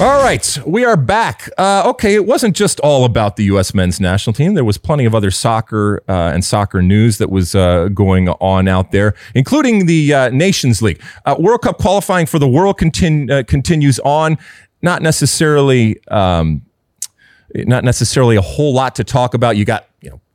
All right, we are back. Uh, okay, it wasn't just all about the U.S. men's national team. There was plenty of other soccer uh, and soccer news that was uh, going on out there, including the uh, Nations League. Uh, World Cup qualifying for the World contin- uh, continues on. Not necessarily, um, not necessarily a whole lot to talk about. You got,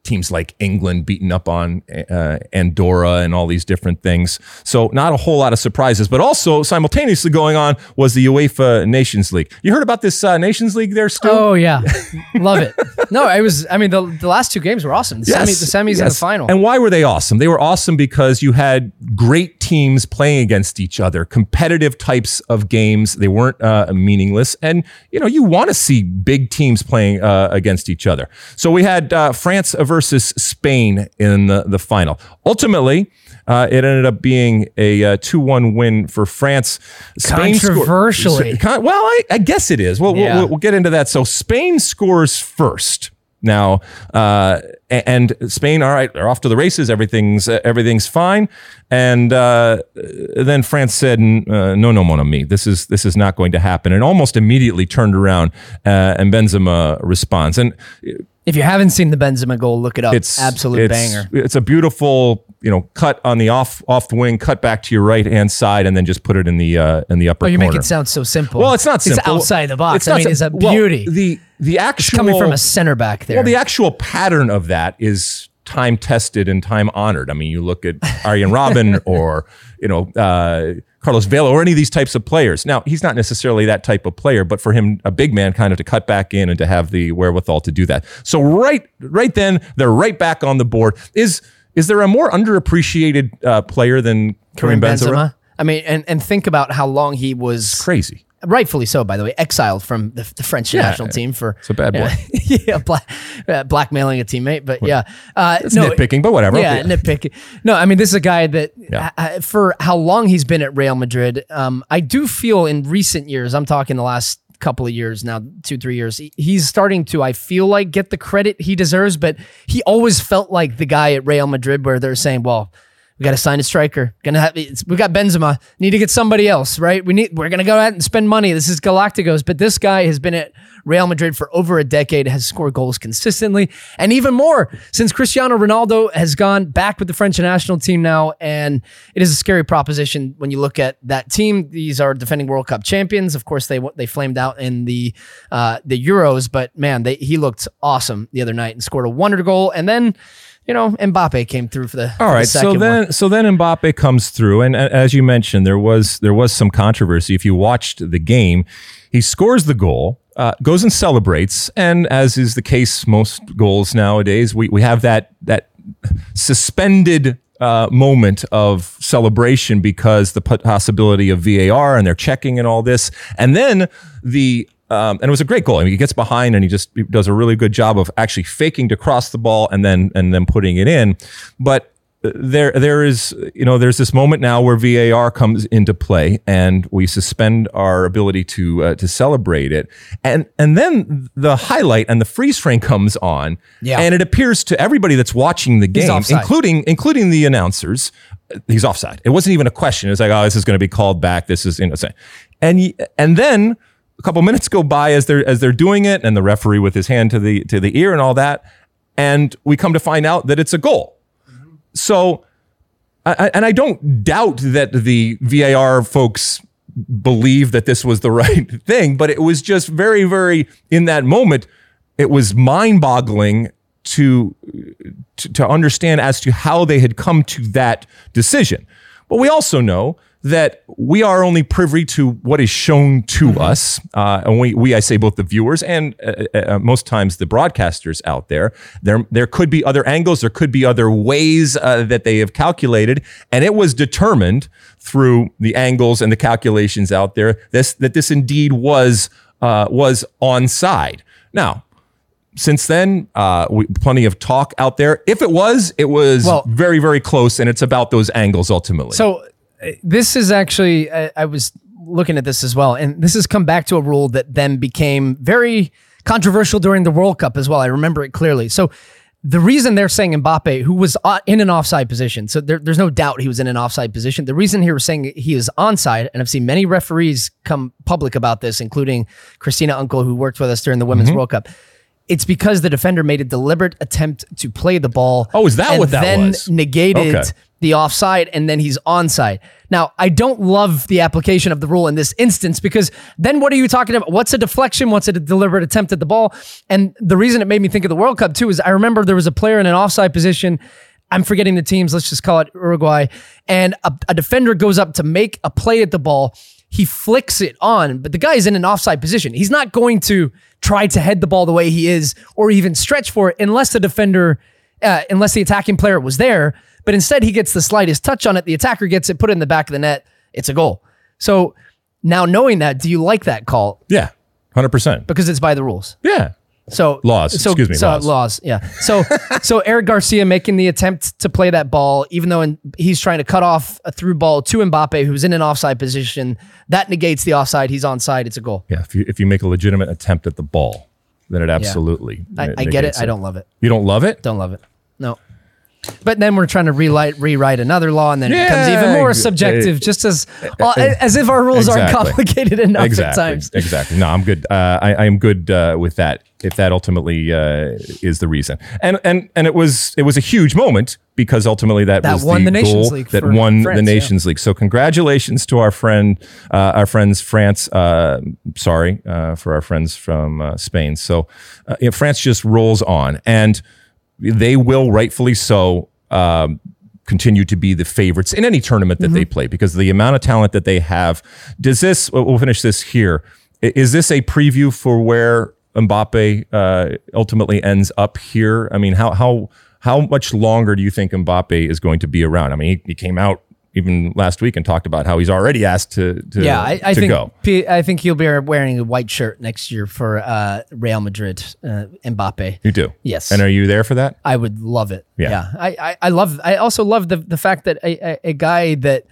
teams like England beating up on uh, Andorra and all these different things. So not a whole lot of surprises, but also simultaneously going on was the UEFA Nations League. You heard about this uh, Nations League there, Stu? Oh yeah, love it. No, it was. I mean, the, the last two games were awesome. The, semi, the semis and the final. And why were they awesome? They were awesome because you had great teams playing against each other, competitive types of games. They weren't uh, meaningless, and you know you want to see big teams playing uh, against each other. So we had uh, France versus Spain in the, the final. Ultimately, uh, it ended up being a uh, 2 1 win for France. Spain Controversially. Con- well, I, I guess it is. We'll, Yeah. we'll, we'll get into that. So Spain scores first. Now, uh, and Spain, all right, they're off to the races. Everything's uh, everything's fine. And uh, then France said, "N- uh, "No, no, mon ami, this is this is not going to happen." And almost immediately turned around, uh, and Benzema responds. And if you haven't seen the Benzema goal, look it up. it's absolute it's, banger. It's a beautiful, you know, cut on the off off the wing, cut back to your right hand side, and then just put it in the uh, in the upper Oh, you corner. make it sound so simple. well, it's not simple. It's outside the box. I not mean, sim- it's a well, beauty. the the actual coming from a center back there. well, the actual pattern of that is time tested and time honored. I mean, you look at Arjen Robben or you know uh, Carlos Vela or any of these types of players. Now, he's not necessarily that type of player, but for him, a big man, kind of to cut back in and to have the wherewithal to do that. So right, right then, they're right back on the board. Is is there a more underappreciated uh, player than Karim, Benzema? Benzema. I mean, and, and think about how long he was Crazy. Rightfully so, by the way, exiled from the, the French Yeah, national team for it's a bad boy. Yeah, yeah black, uh, blackmailing a teammate. But yeah, uh, It's nitpicking, but whatever. Yeah, Okay. nitpicking. No, I mean this is a guy that Yeah. uh, for how long he's been at Real Madrid. Um, I do feel in recent years, I'm talking the last couple of years now, two three years, he's starting to. I feel like get the credit he deserves, but he always felt like the guy at Real Madrid where they're saying, well. We got to sign a striker. Gonna have we got Benzema. Need to get somebody else, right? We need. We're gonna go out and spend money. This is Galacticos, but this guy has been at Real Madrid for over a decade. Has scored goals consistently, and even more since Cristiano Ronaldo has gone back with the French national team now. And it is a scary proposition when you look at that team. These are defending World Cup champions. Of course, they they flamed out in the uh, the Euros, but man, they he looked awesome the other night and scored a wonder goal, and then. You know, Mbappe came through for the. All right, the so then one. so then Mbappe comes through, and as you mentioned, there was there was some controversy. If you watched the game, he scores the goal, uh, goes and celebrates, and as is the case most goals nowadays, we we have that that suspended. Uh, moment of celebration because the possibility of VAR and they're checking and all this, and then the um, and it was a great goal. I mean, he gets behind and he just he does a really good job of actually faking to cross the ball and then and then putting it in. But uh, there there is you know there's this moment now where VAR comes into play and we suspend our ability to uh, to celebrate it and and then the highlight and the freeze frame comes on Yeah. and it appears to everybody that's watching the game including including the announcers he's offside it wasn't even a question it was like oh this is going to be called back this is you know and and then a couple minutes go by as they're as they're doing it and the referee with his hand to the to the ear and all that and we come to find out that it's a goal so, I, and I don't doubt that the VAR folks believe that this was the right thing, but it was just very, very in that moment, it was mind boggling to, to to understand as to how they had come to that decision. But we also know that we are only privy to what is shown to us, uh, and we, we I say both the viewers and uh, uh, most times the broadcasters out there. There there could be other angles, there could be other ways uh, that they have calculated, and it was determined through the angles and the calculations out there this that this indeed was uh, was onside. Now since then, uh, we, plenty of talk out there. If it was, it was Well- very, very close, and it's about those angles ultimately. So uh, this is actually I, I was looking at this as well, and this has come back to a rule that then became very controversial during the World Cup as well. I remember it clearly. So the reason they're saying Mbappe, who was uh, in an offside position, so there, there's no doubt he was in an offside position. The reason he was saying he is onside, and I've seen many referees come public about this, including Christina Unkel, who worked with us during the Women's World Cup it's because the defender made a deliberate attempt to play the ball. Oh, is that and what that then was? negated Okay. the offside, and then he's onside. Now, I don't love the application of the rule in this instance because then what are you talking about? What's a deflection? What's a deliberate attempt at the ball? And the reason it made me think of the World Cup too is I remember there was a player in an offside position. I'm forgetting the teams. Let's just call it Uruguay. And a, a defender goes up to make a play at the ball. He flicks it on, but the guy is in an offside position. He's not going to try to head the ball the way he is or even stretch for it unless the defender, uh, unless the attacking player was there. But instead, he gets the slightest touch on it. The attacker gets it, put it in the back of the net. It's a goal. So now knowing that, do you like that call? Yeah, hundred percent. Because it's by the rules. Yeah, So Laws, So, excuse me, So laws. Yeah. So so Eric Garcia making the attempt to play that ball, even though in, he's trying to cut off a through ball to Mbappe, who's in an offside position. That negates the offside. He's onside. It's a goal. yeah. If you if you make a legitimate attempt at the ball, then it absolutely. I, ne- I get it. negates I don't love it. You don't love it? Don't love it. But then we're trying to rewrite rewrite another law, and then it becomes even more subjective, eh, just as well, as if our rules aren't complicated enough exactly. at times. Exactly. No, I'm good. Uh, I, I am good uh, with that. If that ultimately uh, is the reason, and and and it was it was a huge moment because ultimately that, That was won the Nations goal League that won France, the yeah. Nations League. So congratulations to our friend, uh, our friends France. Uh, sorry uh, for our friends from uh, Spain. So uh, France just rolls on, and they will rightfully so. Um, continue to be the favorites in any tournament that Mm-hmm. they play because the amount of talent that they have. Does this? We'll we'll finish this here. Is this a preview for where Mbappe uh, ultimately ends up here? I mean, how how how much longer do you think Mbappe is going to be around? I mean, he, he came out even last week and talked about how he's already asked to to, Yeah, I, I to think go. P- I think he'll be wearing a white shirt next year for uh, Real Madrid. Uh, Mbappe. You do, Yes. And are you there for that? I would love it. Yeah. Yeah. I, I, I love, I also love the, the fact that a, a, a guy that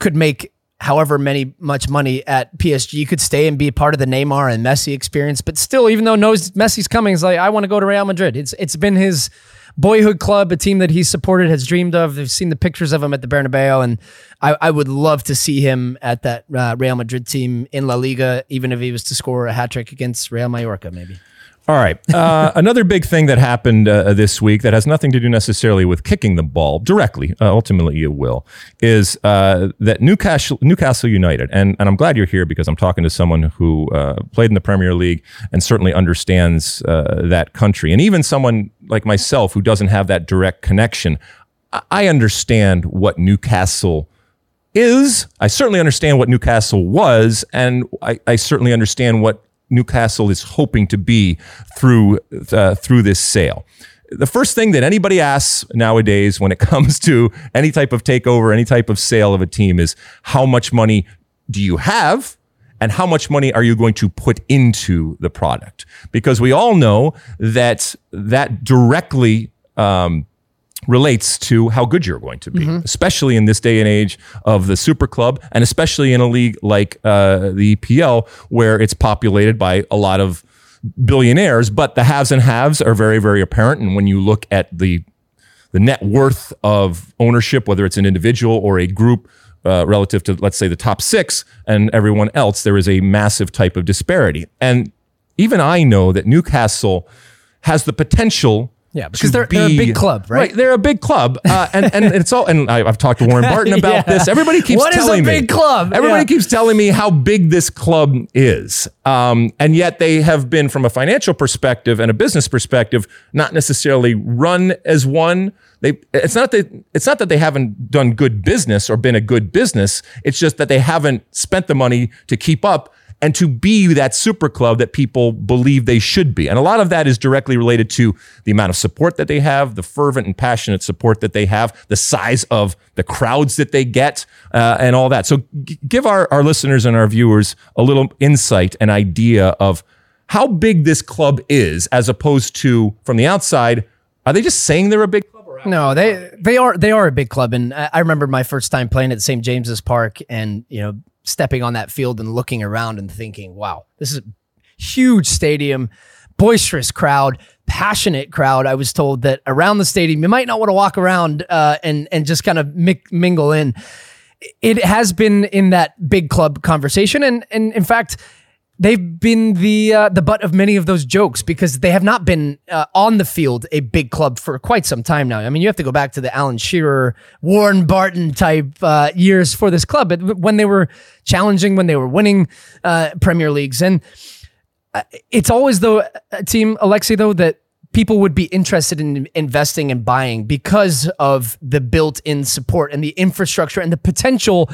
could make however many much money at PSG could stay and be part of the Neymar and Messi experience, but still, even though knows Messi's coming, is like, I want to go to Real Madrid. It's, it's been his boyhood club, a team that he's supported, has dreamed of. They've seen the pictures of him at the Bernabeu, and I, I would love to see him at that uh, Real Madrid team in La Liga, even if he was to score a hat trick against Real Mallorca, maybe. All right. Uh, another big thing that happened uh, this week that has nothing to do necessarily with kicking the ball directly, uh, ultimately it will, is uh, that Newcastle, Newcastle United, and, and I'm glad you're here because I'm talking to someone who uh, played in the Premier League and certainly understands uh, that country. And even someone like myself who doesn't have that direct connection, I, I understand what Newcastle is. I certainly understand what Newcastle was, and I, I certainly understand what Newcastle is hoping to be through uh, through this sale. The first thing that anybody asks nowadays when it comes to any type of takeover, any type of sale of a team is how much money do you have and how much money are you going to put into the product? Because we all know that that directly um, relates to how good you're going to be, especially in this day and age of the super club, and especially in a league like uh, the EPL, where it's populated by a lot of billionaires, but the haves and haves are very, very apparent. And when you look at the the net worth of ownership, whether it's an individual or a group, uh, relative to let's say the top six and everyone else, there is a massive type of disparity. And even I know that Newcastle has the potential. Yeah, because they're- they're a big club, right? They're a big club, uh, and and it's all. And I, I've talked to Warren Barton about Yeah. this. Everybody keeps What is a telling me big club? Everybody Yeah. keeps telling me how big this club is, um, and yet they have been, from a financial perspective and a business perspective, not necessarily run as one. They, it's not that it's not that they haven't done good business or been a good business. It's just that they haven't spent the money to keep up and to be that super club that people believe they should be. And a lot of that is directly related to the amount of support that they have, the fervent and passionate support that they have, the size of the crowds that they get, uh, and all that. So g- give our, our listeners and our viewers a little insight and idea of how big this club is as opposed to from the outside. Are they just saying they're a big club? Or No, they they are they are a big club, and I remember my first time playing at St James's Park, and you know stepping on that field and looking around and thinking, "Wow, this is a huge stadium, boisterous crowd, passionate crowd." I was told that around the stadium, you might not want to walk around uh, and and just kind of mi- mingle in. It has been in that big club conversation, and and in fact. They've been the uh, the butt of many of those jokes because they have not been uh, on the field a big club for quite some time now. I mean, you have to go back to the Alan Shearer, Warren Barton type uh, years for this club, but when they were challenging, when they were winning uh, Premier Leagues, and uh, it's always though a team Alexi though that people would be interested in investing and buying because of the built-in support and the infrastructure and the potential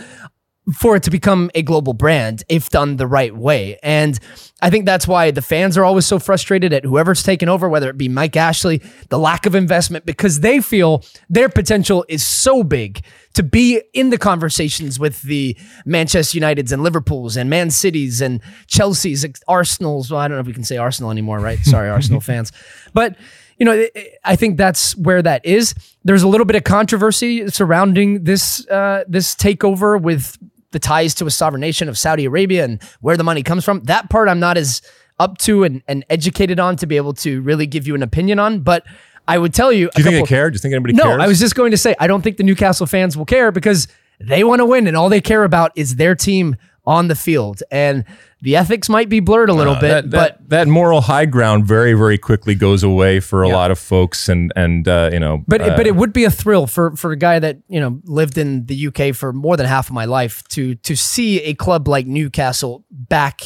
for it to become a global brand if done the right way. And I think that's why the fans are always so frustrated at whoever's taken over, whether it be Mike Ashley, the lack of investment, because they feel their potential is so big to be in the conversations with the Manchester Uniteds and Liverpools and Man Cities and Chelsea's, Arsenal's. Well, I don't know if we can say Arsenal anymore, right? Sorry, Arsenal fans. But you know, I think that's where that is. There's a little bit of controversy surrounding this uh, this takeover with the ties to a sovereign nation of Saudi Arabia and where the money comes from. That part I'm not as up to and, and educated on to be able to really give you an opinion on. But I would tell you. Do you think couple, they care? Do you think anybody no, cares? No, I was just going to say, I don't think the Newcastle fans will care because they want to win and all they care about is their team on the field. And the ethics might be blurred a little uh, bit, that, but that, that, moral high ground very, very quickly goes away for a yeah. lot of folks, and and uh, you know. But uh, but it would be a thrill for for a guy that you know lived in the UK for more than half of my life to to see a club like Newcastle back,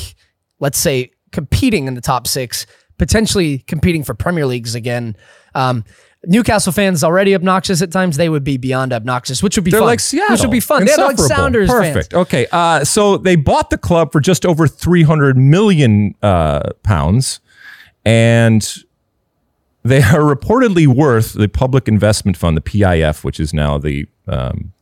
let's say, competing in the top six, potentially competing for Premier Leagues again. Um, Newcastle fans already obnoxious at times. They would be beyond obnoxious, which would be they're fun. like Seattle, which would be fun. They're like Sounders Perfect. Fans. Okay. Uh, so they bought the club for just over three hundred million uh, pounds, and they are reportedly worth the Public Investment Fund, the PIF, which is now the um,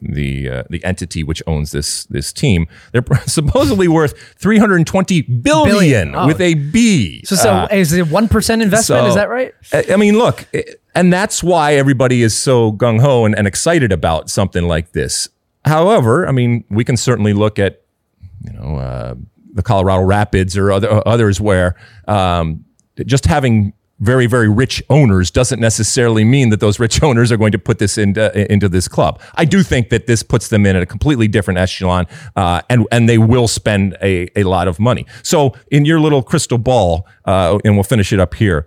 the uh, the entity which owns this this team. They're supposedly worth 320 billion, billion. Oh. with a B. So, so uh, is it one percent investment? So, is that right? I mean, look, and that's why everybody is so gung ho and, and excited about something like this. However, I mean, we can certainly look at you know uh, the Colorado Rapids or other, others where um, just having very, very rich owners doesn't necessarily mean that those rich owners are going to put this into, into this club. I do think that this puts them in a completely different echelon, uh, and, and they will spend a, a lot of money. So, in your little crystal ball, uh, and we'll finish it up here,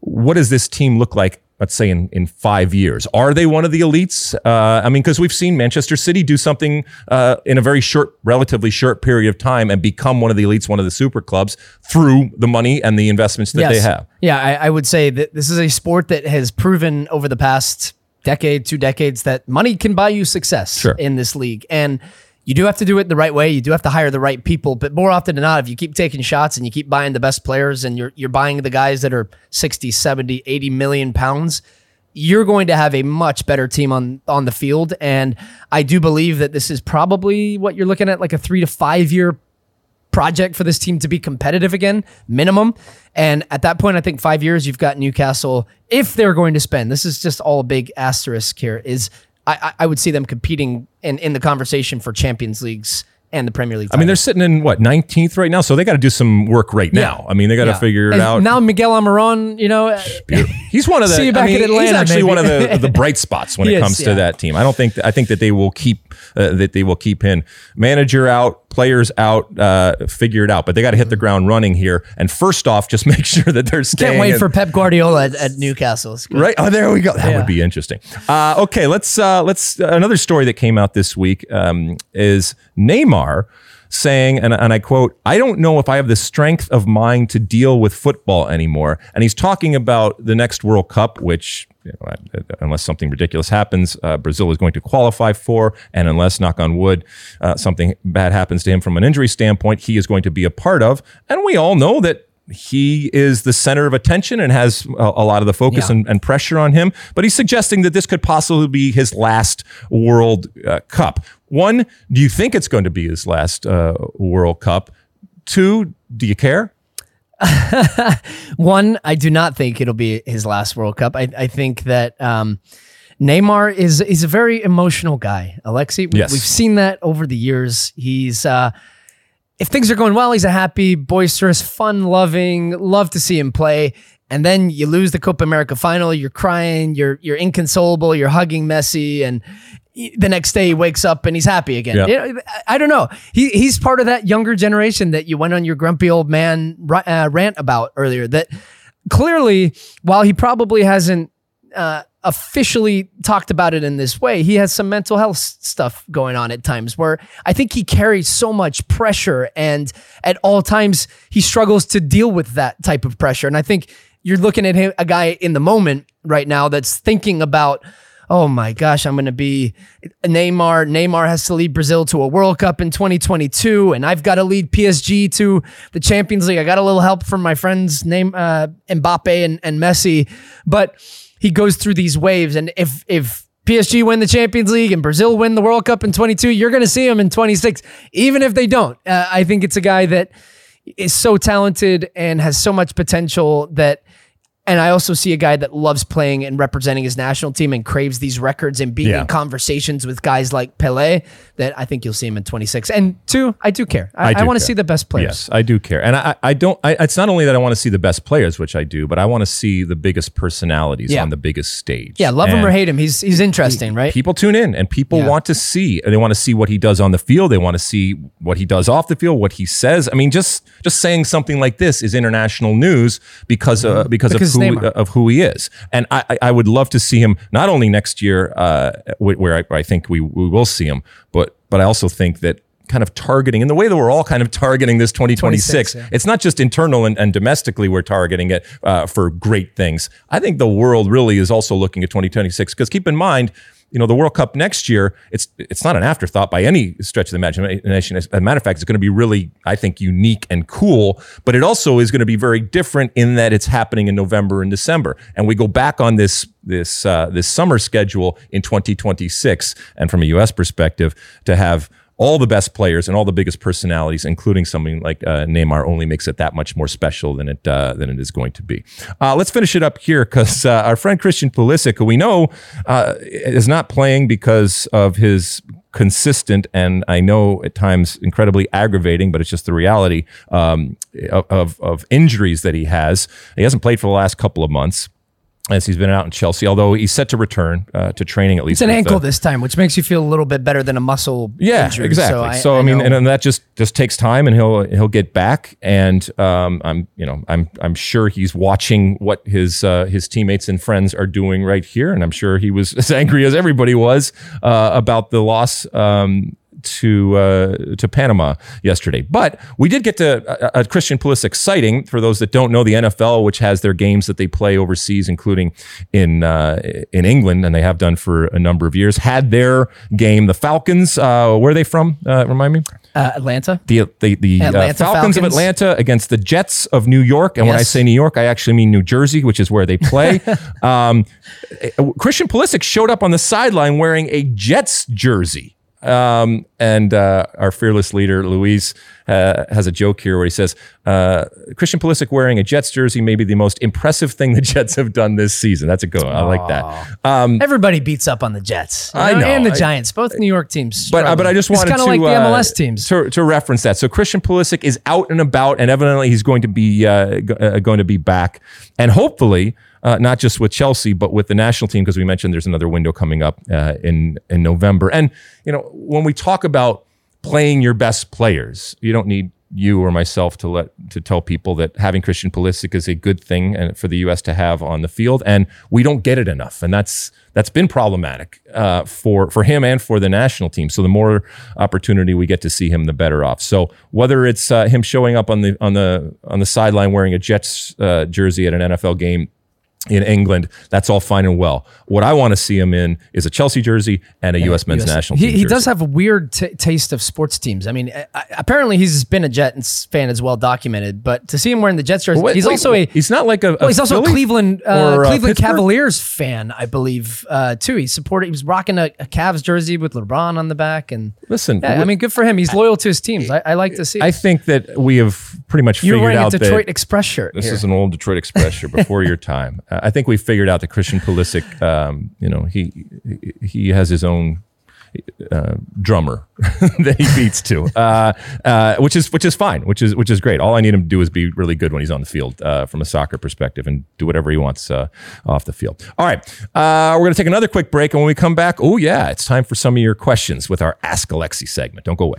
what does this team look like let's say in, in five years? Are they one of the elites? Uh, I mean, because we've seen Manchester City do something uh, in a very short, relatively short period of time and become one of the elites, one of the super clubs through the money and the investments that yes. they have. Yeah, I, I would say that this is a sport that has proven over the past decade, two decades, that money can buy you success sure. in this league. And you do have to do it the right way. You do have to hire the right people. But more often than not, if you keep taking shots and you keep buying the best players and you're you're buying the guys that are 60, 70, 80 million pounds, you're going to have a much better team on on the field. And I do believe that this is probably what you're looking at, like a three to five year project for this team to be competitive again, minimum. And at that point, I think five years, you've got Newcastle, if they're going to spend, this is just all a big asterisk here, is I, I would see them competing in, in the conversation for Champions Leagues and the Premier League. Title. I mean, they're sitting in what 19th right now, so they got to do some work right yeah. now. I mean, they got to yeah. figure it and out. Now Miguel Almiron, you know, he's one of the. see you back I mean, in Atlanta. He's actually maybe. one of the, the bright spots when it comes yeah. to that team. I don't think I think that they will keep uh, that they will keep in manager out, players out, uh, figure it out. But they got to hit the ground running here. And first off, just make sure that they're staying. Can't wait in. for Pep Guardiola at, at Newcastle. Right? Oh, there we go. That would be interesting. Uh, okay, let's uh, let's another story that came out this week um, is Neymar saying, and, and I quote, I don't know if I have the strength of mind to deal with football anymore. And he's talking about the next World Cup, which you know, unless something ridiculous happens, uh, Brazil is going to qualify for, and unless, knock on wood, uh, something bad happens to him from an injury standpoint, he is going to be a part of. And we all know that he is the center of attention and has a, a lot of the focus yeah. and, and, pressure on him. But he's suggesting that this could possibly be his last World uh, Cup. One, do you think it's going to be his last uh, World Cup? Two, do you care? One, I do not think it'll be his last World Cup. I, I think that um, Neymar is is a very emotional guy. Alexi, yes. we've seen that over the years. He's uh, if things are going well, he's a happy, boisterous, fun-loving. Love to see him play. And then you lose the Copa America final. You're crying. You're you're inconsolable. You're hugging Messi, and the next day he wakes up and he's happy again. Yeah. I- I don't know. He he's part of that younger generation that you went on your grumpy old man uh, rant about earlier. That clearly, while he probably hasn't uh, officially talked about it in this way, he has some mental health stuff going on at times where I think he carries so much pressure and at all times he struggles to deal with that type of pressure. And I think you're looking at him, a guy in the moment right now that's thinking about, oh my gosh, I'm going to be Neymar. Neymar has to lead Brazil to a World Cup in 2022, and I've got to lead PSG to the Champions League. I got a little help from my friends, name uh, Mbappe and, and Messi, but he goes through these waves, and if if PSG win the Champions League and Brazil win the World Cup in 22, you're going to see him in 26, even if they don't. Uh, I think it's a guy that is so talented and has so much potential that and I also see a guy that loves playing and representing his national team and craves these records and being Yeah. in conversations with guys like Pele that I think you'll see him in 26. And two, I do care. I, I I want to see the best players. Yes, I do care, and I, I don't. I, it's not only that I want to see the best players, which I do, but I want to see the biggest personalities Yeah. on the biggest stage. Yeah, love him or hate him. He's he's interesting, right? People tune in, and people Yeah. want to see. And they want to see what he does on the field. They want to see what he does off the field, what he says. I mean, just just saying something like this is international news because uh, because. Because of who Neymar. of who he is. And I, I- I would love to see him not only next year, uh, where I, I think we, we will see him, but but I also think that kind of targeting in the way that we're all kind of targeting this 2026. yeah. It's not just internal and, and domestically we're targeting it uh, for great things. I think the world really is also looking at 2026 because keep in mind. You know the World Cup next year. It's it's not an afterthought by any stretch of the imagination. As a matter of fact, it's going to be really, I think, unique and cool. But it also is going to be very different in that it's happening in November and December, and we go back on this this uh, this summer schedule in 2026. And from a U.S. perspective, to have all the best players and all the biggest personalities, including something like uh, Neymar, only makes it that much more special than it uh, than it is going to be. Uh, let's finish it up here because uh, our friend Christian Pulisic, who we know uh, is not playing because of his consistent and I know at times incredibly aggravating, but it's just the reality um, of, of of injuries that he has. He hasn't played for the last couple of months. As he's been out in Chelsea, although he's set to return uh, to training at least. It's an ankle uh, this time, which makes you feel a little bit better than a muscle yeah, injury. exactly. So I, mean, know- and, and that just just takes time, and he'll he'll get back. And um, I'm you know I'm I'm sure he's watching what his uh, his teammates and friends are doing right here, and I'm sure he was as angry as everybody was uh, about the loss. Um, to uh, to Panama yesterday, but we did get to a, a Christian Pulisic sighting. For those that don't know, the NFL, which has their games that they play overseas, including in uh, in England, and they have done for a number of years, had their game. The Falcons, uh, where are they from? Uh, remind me uh, Atlanta. the the, the uh, Atlanta Falcons, of Atlanta against the Jets of New York. And when I say New York, I actually mean New Jersey, which is where they play. um, Christian Pulisic showed up on the sideline wearing a Jets jersey. Um, and uh, our fearless leader, Luis, uh, has a joke here where he says, uh, Christian Pulisic wearing a Jets jersey may be the most impressive thing the Jets have done this season. That's a good one. I like that. Um, Everybody beats up on the Jets. you I know. And the Giants. Both New York teams. But uh, but I just wanted it's to kind of like the uh, MLS teams. to, to reference that. So Christian Pulisic is out and about, and evidently he's going to be uh, going to be back, and hopefully uh, not just with Chelsea, but with the national team because we mentioned there's another window coming up uh, in in November. And you know when we talk about playing your best players, you don't need you or myself to let to tell people that having Christian Pulisic is a good thing and for the U.S. to have on the field, and we don't get it enough, and that's that's been problematic uh, for for him and for the national team. So the more opportunity we get to see him, the better off. So whether it's uh, him showing up on the on the on the sideline wearing a Jets uh, jersey at an NFL game in England, that's all fine and well. What I want to see him in is a Chelsea jersey and a U.S. men's US national he, team. he does have a weird t- taste of sports teams. I mean, uh, uh, apparently he's been a Jets fan as well documented, but to see him wearing the Jets jersey, Wait, he's wait, also a He's not like a. well, he's also a Cleveland uh, or, uh, Cleveland Pittsburgh? Cavaliers fan, I believe, uh, too. He supported. He was rocking a, a Cavs jersey with LeBron on the back, and Listen, yeah, I mean, good for him. He's loyal to his teams. I, I like to see. I it. think that we have pretty much You're figured wearing a Detroit Express shirt. this here. is an old Detroit Express shirt before your time. Uh, I think we figured out that Christian Pulisic, um, you know, he he has his own uh, drummer that he beats to, uh, uh, which is which is fine, which is which is great. All I need him to do is be really good when he's on the field uh, from a soccer perspective and do whatever he wants uh, off the field. All right, uh, we're going to take another quick break, and when we come back, oh yeah, it's time for some of your questions with our Ask Alexi segment. Don't go away.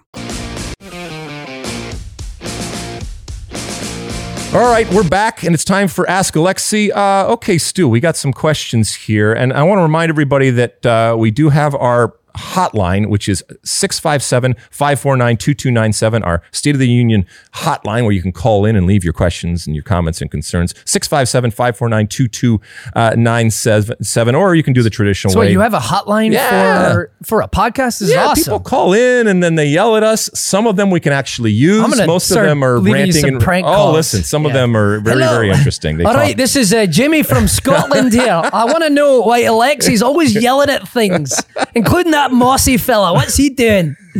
All right, we're back, and it's time for Ask Alexi. Uh, okay, Stu, we got some questions here, and I want to remind everybody that uh, we do have our hotline, which is 657 549 2297, our State of the Union hotline, where you can call in and leave your questions and your comments and concerns. 657 549 2297, or you can do the traditional So way. wait, you have a hotline Yeah. for for a podcast? This is yeah, awesome. people call in and then they yell at us. Some of them we can actually use. Most of them are ranting and prank oh, calls. listen, some of them are very, Hello. very interesting. They All right, this is uh, Jimmy from Scotland here. I want to know why Alexi's always yelling at things, including that Mosse fella. What's he doing?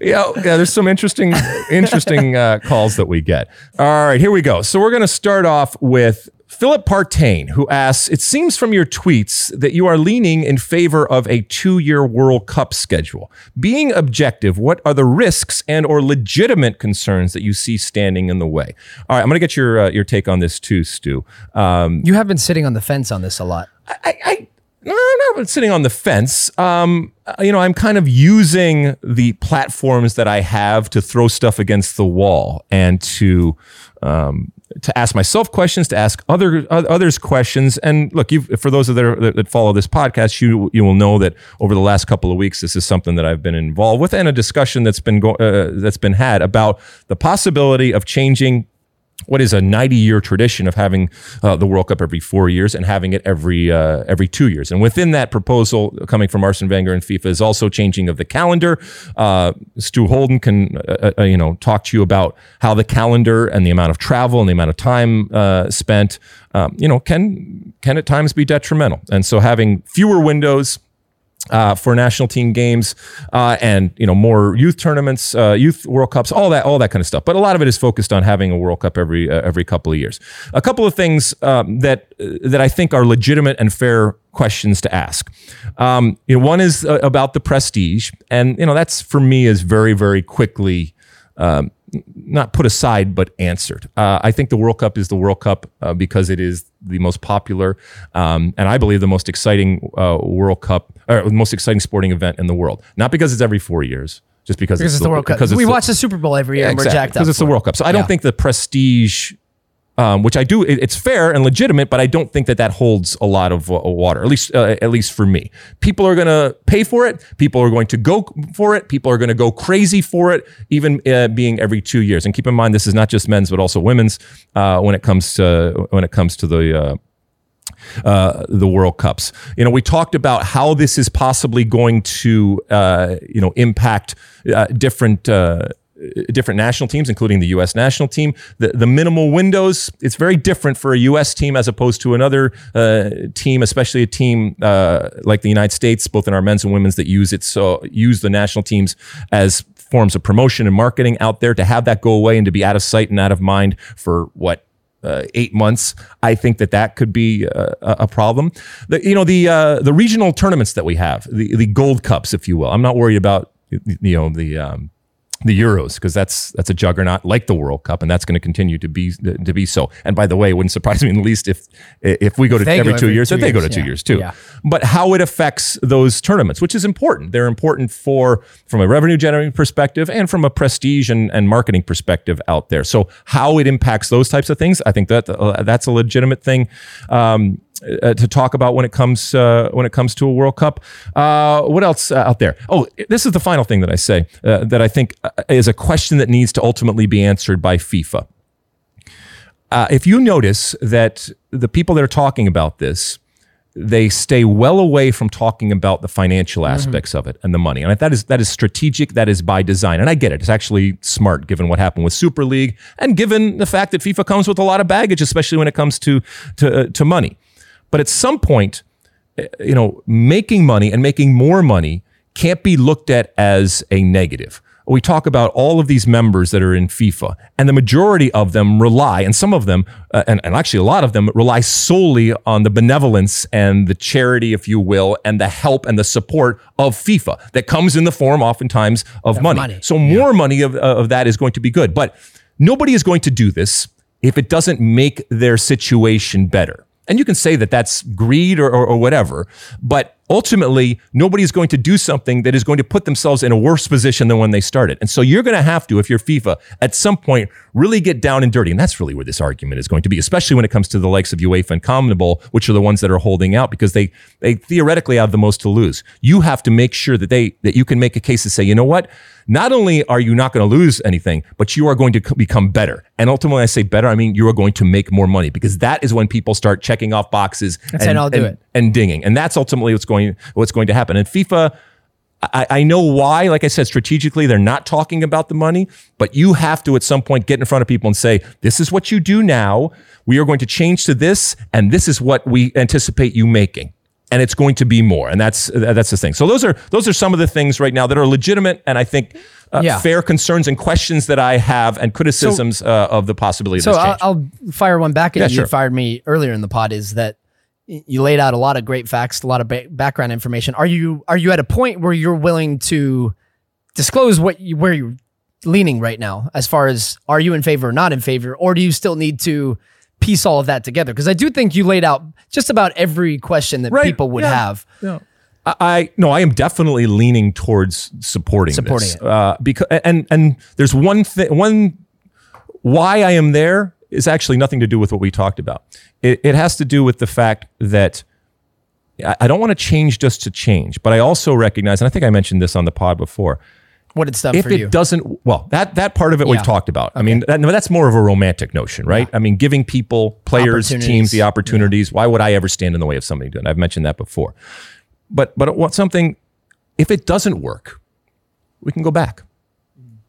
yeah, yeah. There's some interesting, interesting uh, calls that we get. All right, here we go. So we're going to start off with Philip Partain, who asks: It seems from your tweets that you are leaning in favor of a two-year World Cup schedule. Being objective, what are the risks and/or legitimate concerns that you see standing in the way? All right, I'm going to get your uh, your take on this too, Stu. Um, You have been sitting on the fence on this a lot. I, I no, I'm not sitting on the fence. Um, uh, you know, I'm kind of using the platforms that I have to throw stuff against the wall and to um, to ask myself questions, to ask other others questions. And look, for those that, are, that follow this podcast, you you will know that over the last couple of weeks, this is something that I've been involved with, and a discussion that's been go- uh, that's been had about the possibility of changing what is a 90 year tradition of having uh, the World Cup every four years and having it every uh, every two years. And within that proposal coming from Arsene Wenger and FIFA is also changing of the calendar. Uh, Stu Holden can uh, uh, you know talk to you about how the calendar and the amount of travel and the amount of time uh, spent um, you know can can at times be detrimental. And so having fewer windows uh, for national team games uh, and you know more youth tournaments, uh, youth World Cups, all that, all that kind of stuff. But a lot of it is focused on having a World Cup every uh, every couple of years. A couple of things um, that that I think are legitimate and fair questions to ask. Um, you know, one is uh, about the prestige, and you know that's for me is very very quickly. Um, not put aside, but answered. Uh, I think the World Cup is the World Cup uh, because it is the most popular um, and I believe the most exciting uh, World Cup or the most exciting sporting event in the world. Not because it's every four years, just because, Because it's the World Cup. Because we the- watch the Super Bowl every year yeah, and we're exactly, jacked up. because it's the. World Cup. So I don't Yeah. think the prestige. Um, which I do, it- it's fair and legitimate, but I don't think that that holds a lot of uh, water. At least, uh, at least for me, people are going to pay for it. People are going to go for it. People are going to go crazy for it, even uh, being every two years. And keep in mind, this is not just men's, but also women's uh, when it comes to when it comes to the. Uh, uh, the World Cups. You know, we talked about how this is possibly going to, uh, you know, impact uh, different. Uh, different national teams, including the U.S. national team. The, the minimal windows, it's very different for a U.S. team as opposed to another uh, team, especially a team uh, like the United States, both in our men's and women's that use it. So use the national teams as forms of promotion and marketing out there to have that go away and to be out of sight and out of mind for what uh, eight months. I think that that could be uh, a, a problem. The, you know, the uh, the regional tournaments that we have, the the Gold Cups, if you will. I'm not worried about you know the. Um, the Euros because that's that's a juggernaut like the World Cup and that's going to continue to be to be so. And by the way, it wouldn't surprise me in the least if if we go to every go two every years, two they go to years, two years too. Yeah. But how it affects those tournaments, which is important. They're important for from a revenue generating perspective and from a prestige and, and marketing perspective out there. So how it impacts those types of things, I think that uh, that's a legitimate thing. Um, uh, to talk about when it comes uh, when it comes to a World Cup. Uh, what else uh, out there? Oh, this is the final thing that I say uh, that I think uh, is a question that needs to ultimately be answered by FIFA. uh, if you notice that the people that are talking about this, they stay well away from talking about the financial aspects of it and the money. And that is that is strategic. That is by design. And I get it. It's actually smart given what happened with Super League and given the fact that FIFA comes with a lot of baggage, especially when it comes to to, to money. But at some point, uh, you know, making money and making more money can't be looked at as a negative we talk about all of these members that are in FIFA, and the majority of them rely, and some of them, uh, and, and actually a lot of them, rely solely on the benevolence and the charity, if you will, and the help and the support of FIFA that comes in the form oftentimes of money. money. So more money of, of that is going to be good. But nobody is going to do this if it doesn't make their situation better. And you can say that that's greed or, or, or whatever, but ultimately nobody's going to do something that is going to put themselves in a worse position than when they started. And so you're going to have to, if you're FIFA, at some point really get down and dirty. And that's really where this argument is going to be, especially when it comes to the likes of UEFA and CONMEBOL, which are the ones that are holding out because they they theoretically have the most to lose. You have to make sure that they that you can make a case to say, you know what? Not only are you not going to lose anything, but you are going to c- become better. And ultimately, I say better, I mean you are going to make more money because that is when people start checking off boxes And saying, "I'll do and- it." and dinging. And that's ultimately what's going what's going to happen. And FIFA, I, I know why. Like I said, strategically, they're not talking about the money, but you have to at some point get in front of people and say, "This is what you do now. We are going to change to this, and this is what we anticipate you making." And it's going to be more, and that's that's the thing. So those are those are some of the things right now that are legitimate, and I think uh, Yeah. fair concerns and questions that I have, and criticisms uh, of the possibility of So I'll. I'll fire one back at Yeah, you. sure. You fired me earlier in the pod. Is that you laid out a lot of great facts, a lot of ba- background information. Are you are you at a point where you're willing to disclose what you, where you're leaning right now, as far as are you in favor or not in favor, or do you still need to piece all of that together? Because I do think you laid out just about every question that Right, people would yeah. have. I, I no, I am definitely leaning towards supporting Supporting this. it. Uh, because and and there's one thing one why I am there is actually nothing to do with what we talked about. It, it has to do with the fact that I, don't want to change just to change, but I also recognize, and I think I mentioned this on the pod before. What it's done If it you. doesn't, well, that that part of it Yeah. we've talked about. I mean, that, no, that's more of a romantic notion, right? I mean, giving people, players, teams the opportunities. Why would I ever stand in the way of somebody doing? I've mentioned that before. But but what something, if it doesn't work, we can go back.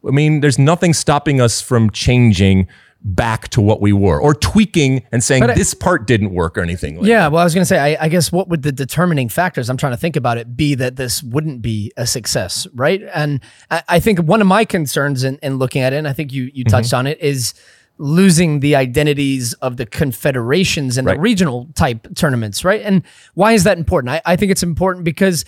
I mean, there's nothing stopping us from changing back to what we were or tweaking and saying I- this part didn't work or anything. Like Yeah, well, I was going to say, I, I guess what would the determining factors, I'm trying to think about it, be that this wouldn't be a success, right? And I, I think one of my concerns in, in looking at it, and I think you, you touched Mm-hmm. on it, is losing the identities of the confederations and Right. the regional type tournaments, right? And why is that important? I, I think it's important because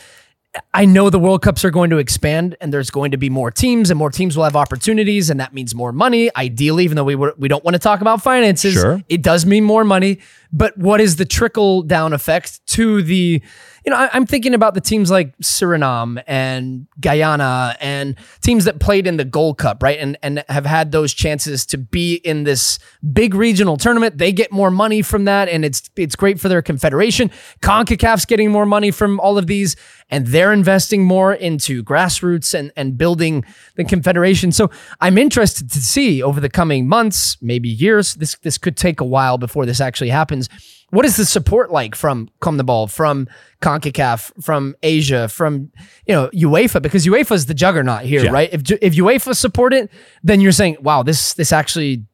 I know the World Cups are going to expand and there's going to be more teams and more teams will have opportunities and that means more money. Ideally, even though we were, we don't want to talk about finances, Sure. it does mean more money. But what is the trickle down effect to the, you know, I, I'm thinking about the teams like Suriname and Guyana and teams that played in the Gold Cup, right? And and have had those chances to be in this big regional tournament. They get more money from that, and it's it's great for their confederation. CONCACAF's getting more money from all of these, and they're investing more into grassroots and and building the confederation. So I'm interested to see over the coming months, maybe years. This this could take a while before this actually happens. What is the support like from CONMEBOL, from CONCACAF, from Asia, from you know UEFA? Because UEFA is the juggernaut here, Yeah. right? If if UEFA support it, then you're saying, wow, this this actually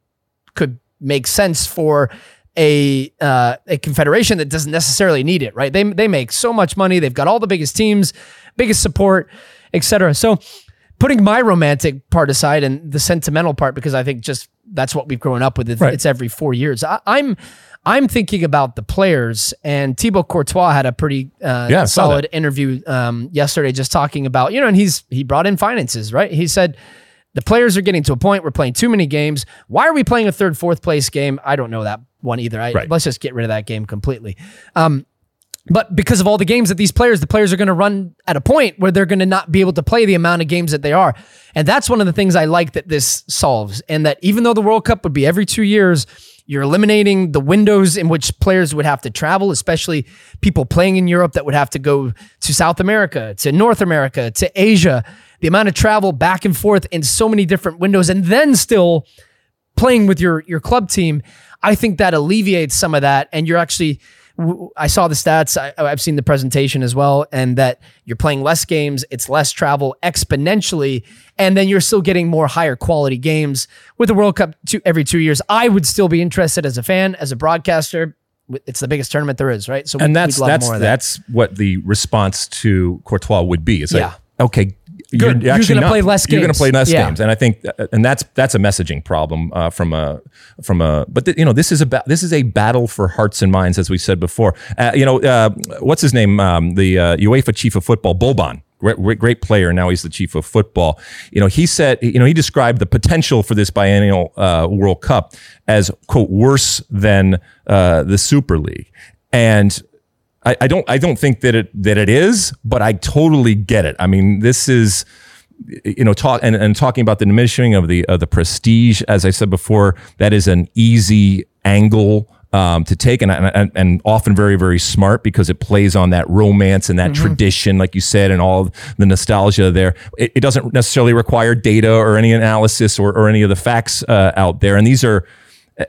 could make sense for a uh, a confederation that doesn't necessarily need it, right? They they make so much money. They've got all the biggest teams, biggest support, etc. So putting my romantic part aside and the sentimental part, because I think just that's what we've grown up with. It's, Right. it's every four years. I, I'm I'm thinking about the players, and Thibaut Courtois had a pretty uh, Yeah, solid interview um, yesterday, just talking about you know, and he's he brought in finances, right? He said. The players are getting to a point we're playing too many games. Why are we playing a third, fourth place game? I don't know that one either. I, Right. Let's just get rid of that game completely. Um, but because of all the games that these players, the players are going to run at a point where they're going to not be able to play the amount of games that they are. And that's one of the things I like that this solves. And that even though the World Cup would be every two years, you're eliminating the windows in which players would have to travel, especially people playing in Europe that would have to go to South America, to North America, to Asia. The amount of travel back and forth in so many different windows, and then still playing with your your club team. I think that alleviates some of that, and you're actually. I saw the stats. I, oh, I've seen the presentation as well, and that you're playing less games. It's less travel exponentially, and then you're still getting more higher quality games with the World Cup two, every two years. I would still be interested as a fan, as a broadcaster. It's the biggest tournament there is, right? So and we'd- that's that's that. that's what the response to Courtois would be. It's Yeah. like, okay, Good. You're actually gonna not- play less games. You're going to play less Yeah. games, and I think, and that's that's a messaging problem uh, from a from a. But th- you know, this is a ba- this is a battle for hearts and minds, as we said before. Uh, you know, uh, what's his name? Um, the uh, UEFA chief of football, Boban. Great, great- great player. Now he's the chief of football. You know, he said, you know, he described the potential for this biennial uh, World Cup as quote worse than uh, the Super League, and I, I don't I don't think that it that it is, but I totally get it. I mean, this is you know talk and, and talking about the diminishing of the of the prestige as i said before that is an easy angle um, to take and, and and often very very smart because it plays on that romance and that tradition like you said and all the nostalgia there. It, it doesn't necessarily require data or any analysis or, or any of the facts uh, out there. And these are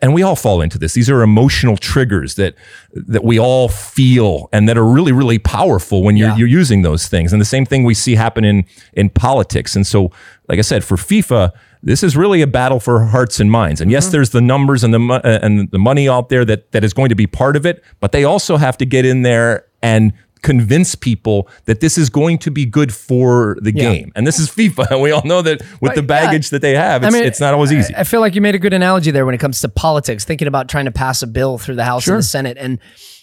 and we all fall into this. These are emotional triggers that that we all feel and that are really really powerful when you're Yeah. you're using those things. And the same thing we see happen in in politics. And so, like I said, for FIFA, this is really a battle for hearts and minds. And yes, there's the numbers and the uh, and the money out there that that is going to be part of it, but they also have to get in there and convince people that this is going to be good for the game. And this is FIFA. And we all know that with the Right, yeah. baggage that they have, it's, it's not always easy. I, I feel like you made a good analogy there when it comes to politics, thinking about trying to pass a bill through the House and the Senate. And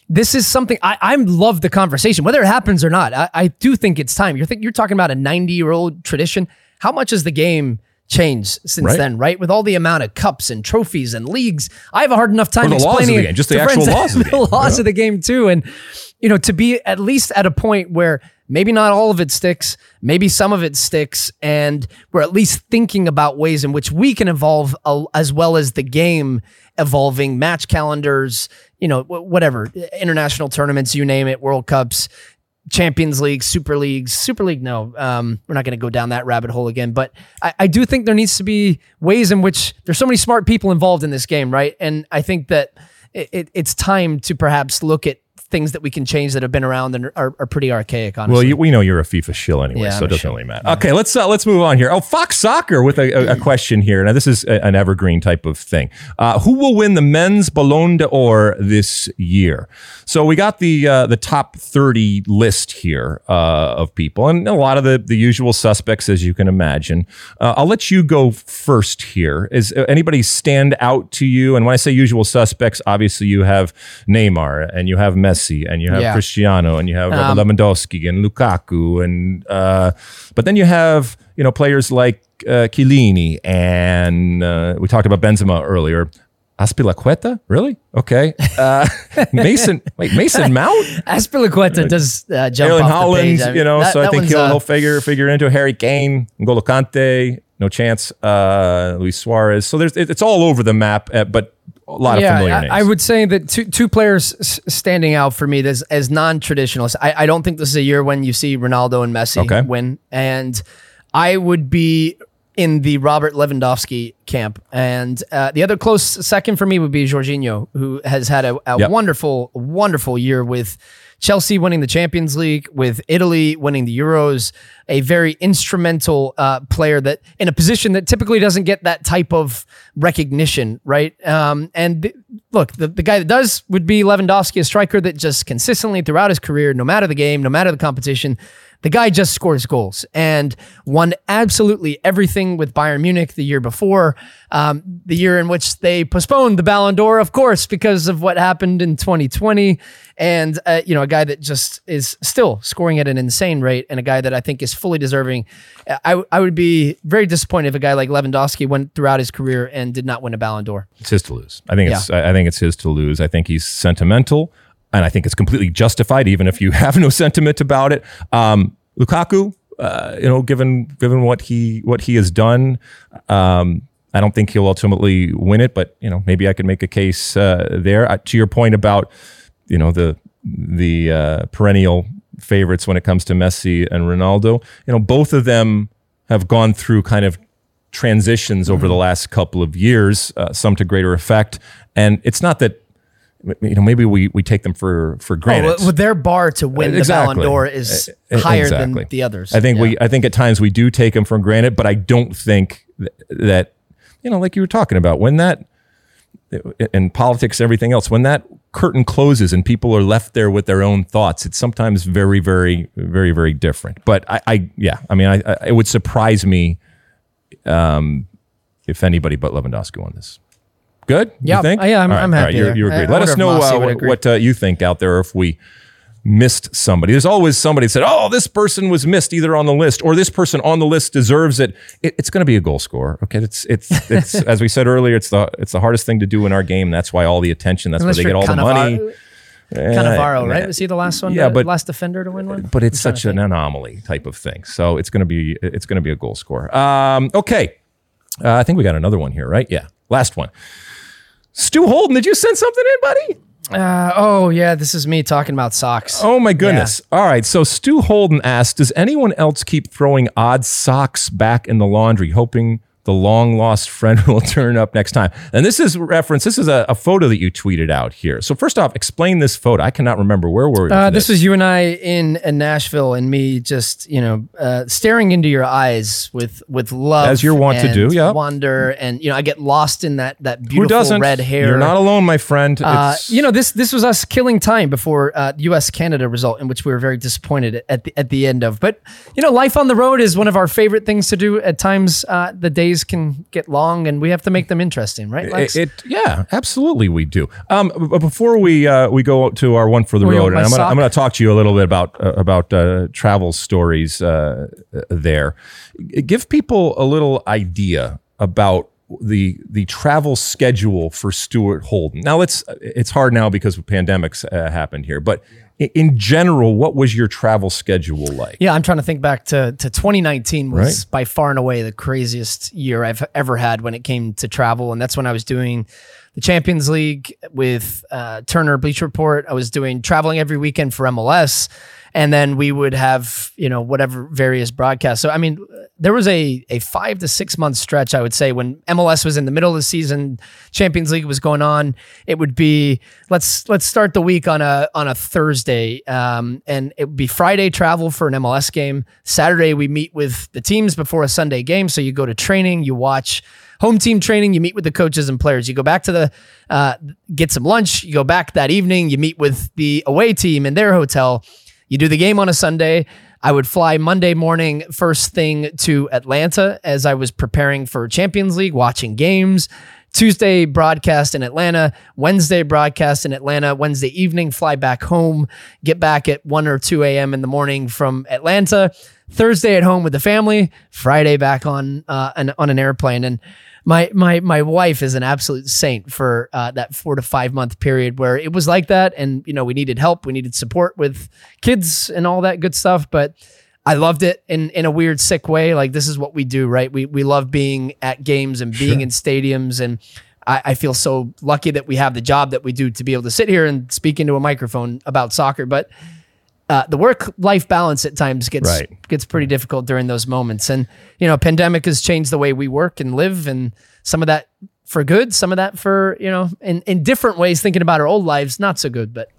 this is something I, I love the conversation, whether it happens or not. I, I do think it's time. You're think, you're talking about a 90 year old tradition. How much has the game changed since Right. then, right? With all the amount of cups and trophies and leagues, I have a hard enough time the laws of explaining the game, just the to actual laws of the game. laws Yeah. of the game too. And you know, to be at least at a point where maybe not all of it sticks, maybe some of it sticks, and we're at least thinking about ways in which we can evolve as well as the game evolving, match calendars, you know, wh- whatever, international tournaments, you name it, World Cups. Champions League, Super Leagues, Super League. No, um, we're not going to go down that rabbit hole again. But I, I do think there needs to be ways in which there's so many smart people involved in this game, right? And I think that it, it's time to perhaps look at things that we can change that have been around and are, are pretty archaic. Honestly, Well, you, we know you're a FIFA shill anyway, Yeah, so I'm it doesn't really matter. Okay, let's uh, let's move on here. Oh, Fox Soccer with a, a, a question here. Now, this is a- an evergreen type of thing. Uh, who will win the men's Ballon d'Or this year? So we got the uh, the top 30 list here uh, of people, and a lot of the the usual suspects, as you can imagine. Uh, I'll let you go first here. Is uh, anybody stand out to you? And when I say usual suspects, obviously you have Neymar and you have Messi and you have Yeah. Cristiano and you have Um, Lewandowski and Lukaku and uh, but then you have you know players like uh, Chiellini and uh, we talked about Benzema earlier. Azpilicueta, really? Okay. Uh, Mason, wait, Mason Mount, Azpilicueta does uh, jump Erling off the Haaland, page. I mean, you know. that- so I think he'll, uh, he'll figure figure into Harry Kane, N'Golo Kante, no chance. Uh, Luis Suarez. So there's it, it's all over the map, uh, but a lot of familiar I, names. I would say that two two players s- standing out for me as, as non traditionalists. I, I don't think this is a year when you see Ronaldo and Messi Okay. win, and I would be in the Robert Lewandowski camp. And uh, the other close second for me would be Jorginho, who has had a, a Yep. wonderful, wonderful year with Chelsea winning the Champions League, with Italy winning the Euros, a very instrumental uh, player that in a position that typically doesn't get that type of recognition, right? Um, and th- look, the, the guy that does would be Lewandowski, a striker that just consistently throughout his career, no matter the game, no matter the competition, the guy just scores goals and won absolutely everything with Bayern Munich the year before, um, the year in which they postponed the Ballon d'Or, of course, because of what happened in 2020. And, uh, you know, a guy that just is still scoring at an insane rate and a guy that I think is fully deserving. I, I would be very disappointed if a guy like Lewandowski went throughout his career and did not win a Ballon d'Or. It's his to lose. I think it's I I think it's his to lose. I think he's sentimental, and I think it's completely justified, even if you have no sentiment about it. Um, Lukaku, uh, you know, given given what he what he has done, um, I don't think he'll ultimately win it. But you know, maybe I could make a case uh, there. Uh, to your point about you know the the uh, perennial favorites when it comes to Messi and Ronaldo, you know, both of them have gone through kind of transitions over the last couple of years, uh, some to greater effect. And it's not that you know maybe we we take them for for Oh, granted. well, their bar to win Exactly. the Ballon d'Or is higher exactly. than the others. I think Yeah. we I think at times we do take them for granted, but I don't think th- that you know like you were talking about when that in politics and everything else when that curtain closes and people are left there with their own thoughts it's sometimes very very very very different but i, I yeah i mean I, I it would surprise me um if anybody but lewandowski won this good Yeah, you think yeah, I'm- right, I'm right, happy you're, you're I- agreed I let us know uh, what, what uh, you think out there if we missed somebody. There's always somebody that said, "Oh, this person was missed either on the list or this person on the list deserves it." it it's going to be a goal scorer. Okay, it's it's it's as we said earlier, it's the it's the hardest thing to do in our game. That's why all the attention. That's Unless where they get all the money. Cannavaro- Cannavaro, Uh, right? Was he the last one? Yeah, to- but- last defender to win one. But it's I'm such an anomaly type of thing. So it's going to be it's going to be a goal scorer. Um, okay, uh, I think we got another one here, right? Yeah, last one. Stu Holden, did you send something in, buddy? Uh, oh yeah, this is me talking about socks. Oh my goodness. All right. So Stu Holden asked, does anyone else keep throwing odd socks back in the laundry, hoping the long lost friend will turn up next time? And this is reference, this is a, a photo that you tweeted out here. So first off, explain this photo. I cannot remember where were we. Uh, for this was you and I in, in Nashville, and me just you know uh, staring into your eyes with with love, As you're wont to do, yeah. wonder, and you know I get lost in that that beautiful red hair. You're not alone, my friend. Uh, you know this this was us killing time before uh, U.S. Canada result, in which we were very disappointed at the at the end of. But you know, life on the road is one of our favorite things to do. At times, uh, the days can get long, and we have to make them interesting, right? Lex? It, it- yeah, absolutely, we do. Um, b- before we uh, we go to our one for the Oh, road, and I'm gonna. I'm gonna talk to you a little bit about uh, about uh, travel stories uh, there. Give people a little idea about the the travel schedule for Stuart Holden. Now it's it's hard now because of pandemics uh, happened here, but i- in general, what was your travel schedule like? Yeah, I'm trying to think back to, to 2019 was Right. by far and away the craziest year I've ever had when it came to travel. And that's when I was doing the Champions League with uh, Turner Bleacher Report. I was doing traveling every weekend for MLS. And then we would have, you know, whatever various broadcasts. So, I mean, there was a, a five to six month stretch, I would say, when MLS was in the middle of the season, Champions League was going on. It would be let's let's start the week on a on a Thursday, um, and it would be Friday travel for an MLS game. Saturday we meet with the teams before a Sunday game. So you go to training, you watch home team training, you meet with the coaches and players. You go back to the uh, get some lunch. You go back that evening. You meet with the away team in their hotel. You do the game on a Sunday. I would fly Monday morning, first thing to Atlanta as I was preparing for Champions League, watching games. Tuesday broadcast in Atlanta, Wednesday broadcast in Atlanta, Wednesday evening, fly back home, get back at 1 or 2 a.m. in the morning from Atlanta, Thursday at home with the family, Friday back on uh, an, on an airplane. And my my my wife is an absolute saint for uh, that four to five month period where it was like that, and you know we needed help, we needed support with kids and all that good stuff, but. I loved it in, in a weird sick way. Like this is what we do, right? We we love being at games and being in stadiums, and I, I feel so lucky that we have the job that we do to be able to sit here and speak into a microphone about soccer. But uh, the work life balance at times gets Right. gets pretty difficult during those moments. And you know, pandemic has changed the way we work and live, and some of that for good, some of that for you know, in in different ways. Thinking about our old lives, not so good, but.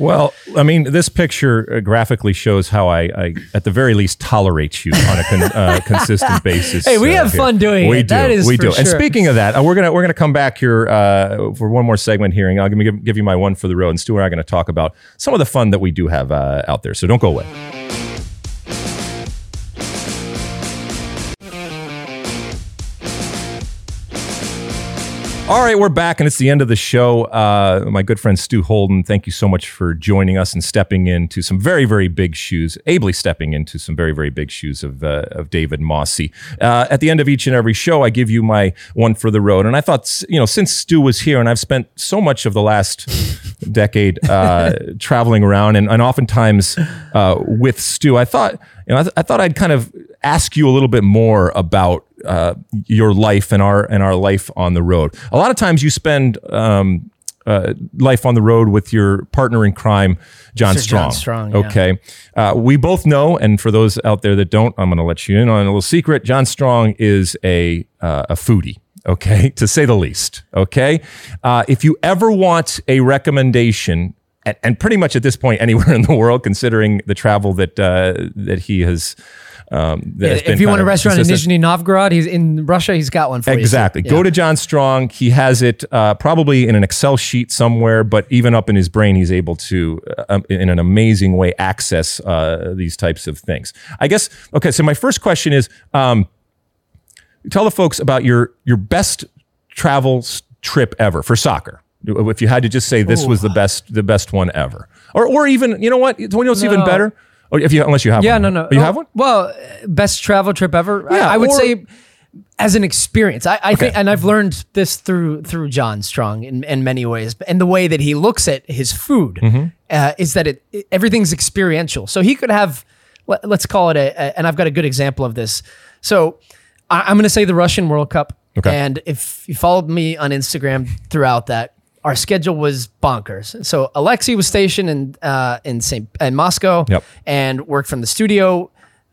Well, I mean, this picture uh, graphically shows how I, I, at the very least, tolerate you on a con, uh, consistent basis. Hey, we uh, have here. fun doing we it. Do, That is we do. And speaking of that, uh, we're gonna we're gonna come back here uh, for one more segment here, and I'll give, give you my one for the road. And Stu and I are gonna talk about some of the fun that we do have uh, out there. So don't go away. All right, we're back, and it's the end of the show. Uh, my good friend Stu Holden, thank you so much for joining us and stepping into some very, very big shoes, ably stepping into some very, very big shoes of uh, of David Mosse. Uh, at the end of each and every show, I give you my one for the road, and I thought, you know, since Stu was here, and I've spent so much of the last decade uh, traveling around, and, and oftentimes uh, with Stu, I thought, you know, I, th- I thought I'd kind of ask you a little bit more about uh, your life and our and our life on the road. A lot of times you spend um, uh, life on the road with your partner in crime, John Strong. John Strong, yeah. Okay. Uh, we both know, and for those out there that don't, I'm going to let you in on a little secret. John Strong is a uh, a foodie. Okay, to say the least. Okay, uh, if you ever want a recommendation, and, and pretty much at this point anywhere in the world, considering the travel that uh, that he has. Um, that has been if you want a restaurant in consistent- Nizhny Novgorod, he's in Russia. He's got one for you. Exactly. Yeah. Go to John Strong. He has it uh, probably in an Excel sheet somewhere, but even up in his brain, he's able to, uh, um, in an amazing way, access uh, these types of things. I guess. Okay. So my first question is, um, tell the folks about your your best travel trip ever for soccer. If you had to just say this was the best the best one ever, or or even you know what, you know what's even better. Or if you unless you have one. Yeah, one. no, no. Oh, you Oh, have one. Well, uh, best travel trip ever. I- Yeah, I, would or- say as an experience. I, I think, and I've learned this through through John Strong in, in many ways, and the way that he looks at his food Mm-hmm. uh, is that it, it- everything's experiential. So he could have, let, us call it a, a- and I've got a good example of this. So I, I'm going to say the Russian World Cup, Okay. and if you followed me on Instagram throughout that. Our schedule was bonkers. So Alexi was stationed in uh, in St. in Moscow Yep. and worked from the studio,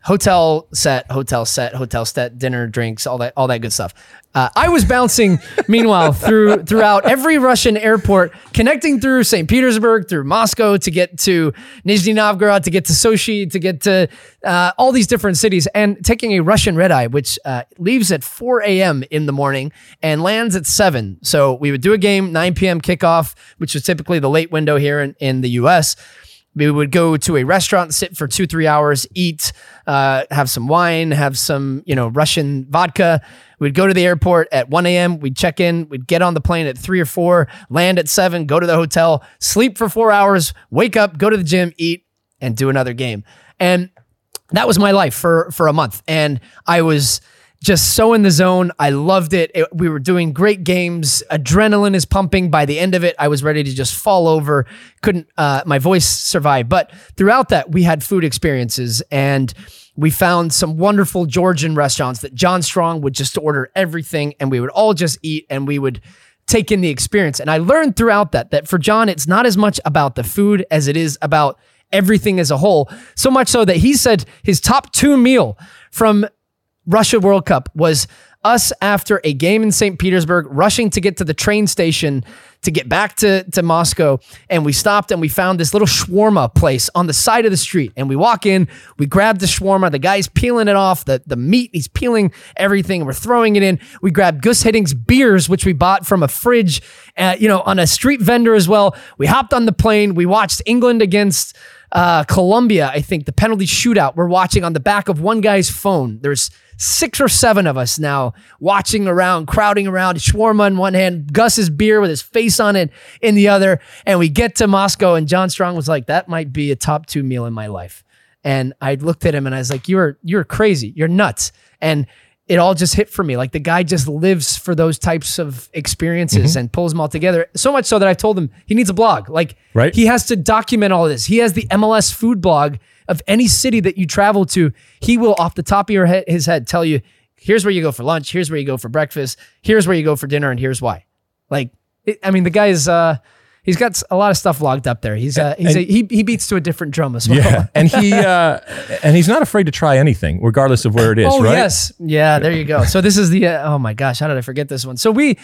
hotel set, hotel set, hotel set, dinner, drinks, all that, all that good stuff. Uh, I was bouncing, meanwhile, through throughout every Russian airport, connecting through St. Petersburg, through Moscow to get to Nizhny Novgorod, to get to Sochi, to get to uh, all these different cities, and taking a Russian red eye, which uh, leaves at 4 a.m. in the morning and lands at 7. So we would do a game, 9 p.m. kickoff, which was typically the late window here in, in the U.S we would go to a restaurant, sit for two, three hours, eat, uh, have some wine, have some, you know, Russian vodka. We'd go to the airport at 1 a.m. We'd check in. We'd get on the plane at three or four, land at seven, go to the hotel, sleep for four hours, wake up, go to the gym, eat, and do another game. And that was my life for for a month and i was just so in the zone i loved it. It- we were doing great games adrenaline is pumping by the end of it i was ready to just fall over couldn't uh, my voice survive but throughout that we had food experiences and we found some wonderful georgian restaurants that john strong would just order everything and we would all just eat and we would take in the experience. And I learned throughout that that for John, it's not as much about the food as it is about everything as a whole. So much so that he said his top two meal from Russia World Cup was us after a game in St. Petersburg, rushing to get to the train station to get back to, to Moscow. And we stopped and we found this little shawarma place on the side of the street. And we walk in, we grab the shawarma. The guy's peeling it off, the, the meat, he's peeling everything. We're throwing it in. We grab Guus Hiddink's beers, which we bought from a fridge, uh, you know, on a street vendor as well. We hopped on the plane. We watched England against uh, Colombia, I think, the penalty shootout we're watching on the back of one guy's phone. There's six or seven of us now watching around, crowding around, shawarma in one hand, Gus's beer with his face on it in the other. And we get to Moscow, and John Strong was like, that might be a top two meal in my life. And I looked at him and I was like, You're you're crazy. You're nuts. And it all just hit for me. Like the guy just lives for those types of experiences Mm-hmm. and pulls them all together. So much so that I've told him he needs a blog. Like Right. he has to document all of this. He has the MLS food blog of any city that you travel to. He will, off the top of your head, his head, tell you, here's where you go for lunch, here's where you go for breakfast, here's where you go for dinner, and here's why. Like, it, I mean, the guy is, uh, he's got a lot of stuff logged up there. He's, uh, he's a, he, he beats to a different drum as well. Yeah, and he uh, and he's not afraid to try anything, regardless of where it is. Oh right? yes, yeah. There you go. So this is the. Uh, oh my gosh, how did I forget this one? So we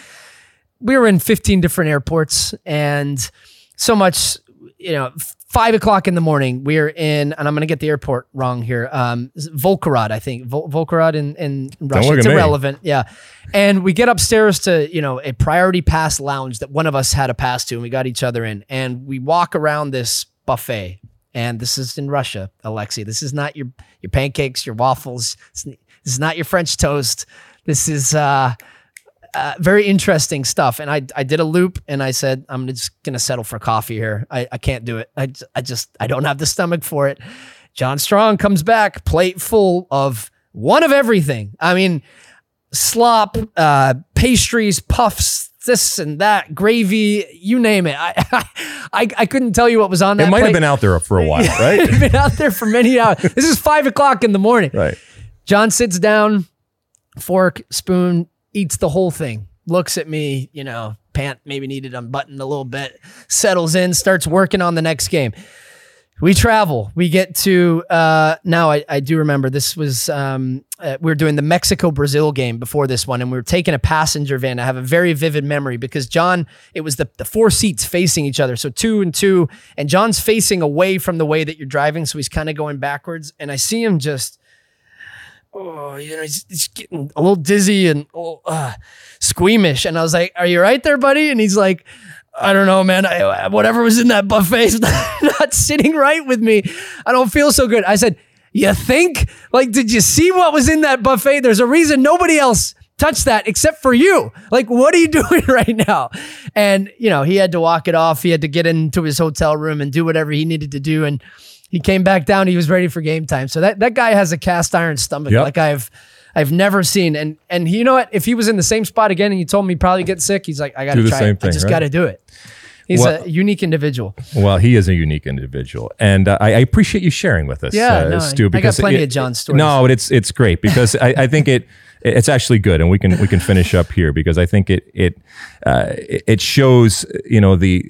we were in 15 different airports, and so much. You know, five o'clock in the morning, we're in, and I'm going to get the airport wrong here. Um, Volgograd, I think Vol- Volgograd in in Russia. It's at me. irrelevant. Yeah, and we get upstairs to you know a priority pass lounge that one of us had a pass to, and we got each other in, and we walk around this buffet. And this is in Russia, Alexi. This is not your your pancakes, your waffles. It's, this is not your French toast. This is uh, uh, very interesting stuff. And I, I did a loop and I said, I'm just going to settle for coffee here. I, I can't do it. I, I just, I don't have the stomach for it. John Strong comes back, plate full of one of everything. I mean, slop, uh, pastries, puffs, this and that, gravy, you name it. I, I, I couldn't tell you what was on that It might have been out there for a while, right? It'd been out there for many hours. This is five o'clock in the morning. right. John sits down, fork, spoon, eats the whole thing, looks at me, you know, pant maybe needed unbuttoned a little bit. Settles in, starts working on the next game. We travel. We get to uh, now. I, I do remember this was um, uh, we were doing the Mexico Brazil game before this one, and we were taking a passenger van. I have a very vivid memory because John, it was the the four seats facing each other, so two and two, and John's facing away from the way that you're driving, so he's kind of going backwards, and I see him just oh, you know, he's, he's getting a little dizzy and oh, uh, squeamish. And I was like, Are you right there, buddy? And he's like, I don't know, man. I, whatever was in that buffet is not sitting right with me. I don't feel so good. I said, You think? Like, did you see what was in that buffet? There's a reason nobody else touched that except for you. Like, what are you doing right now? And, you know, he had to walk it off. He had to get into his hotel room and do whatever he needed to do. And he came back down. He was ready for game time. So that, that guy has a cast iron stomach. Yep. Like I've, I've never seen. And and you know what? If he was in the same spot again and you told me he'd probably get sick, he's like, I got Do try it. thing, I just right? got to do it. He's Well- a unique individual. Well, he is a unique individual, and uh, I, I appreciate you sharing with us, Yeah, uh, no, Stu. I got plenty it- of John's stories. No, but it's it's great because I, I think it it's actually good, and we can we can finish up here because I think it it uh, it it shows you know the.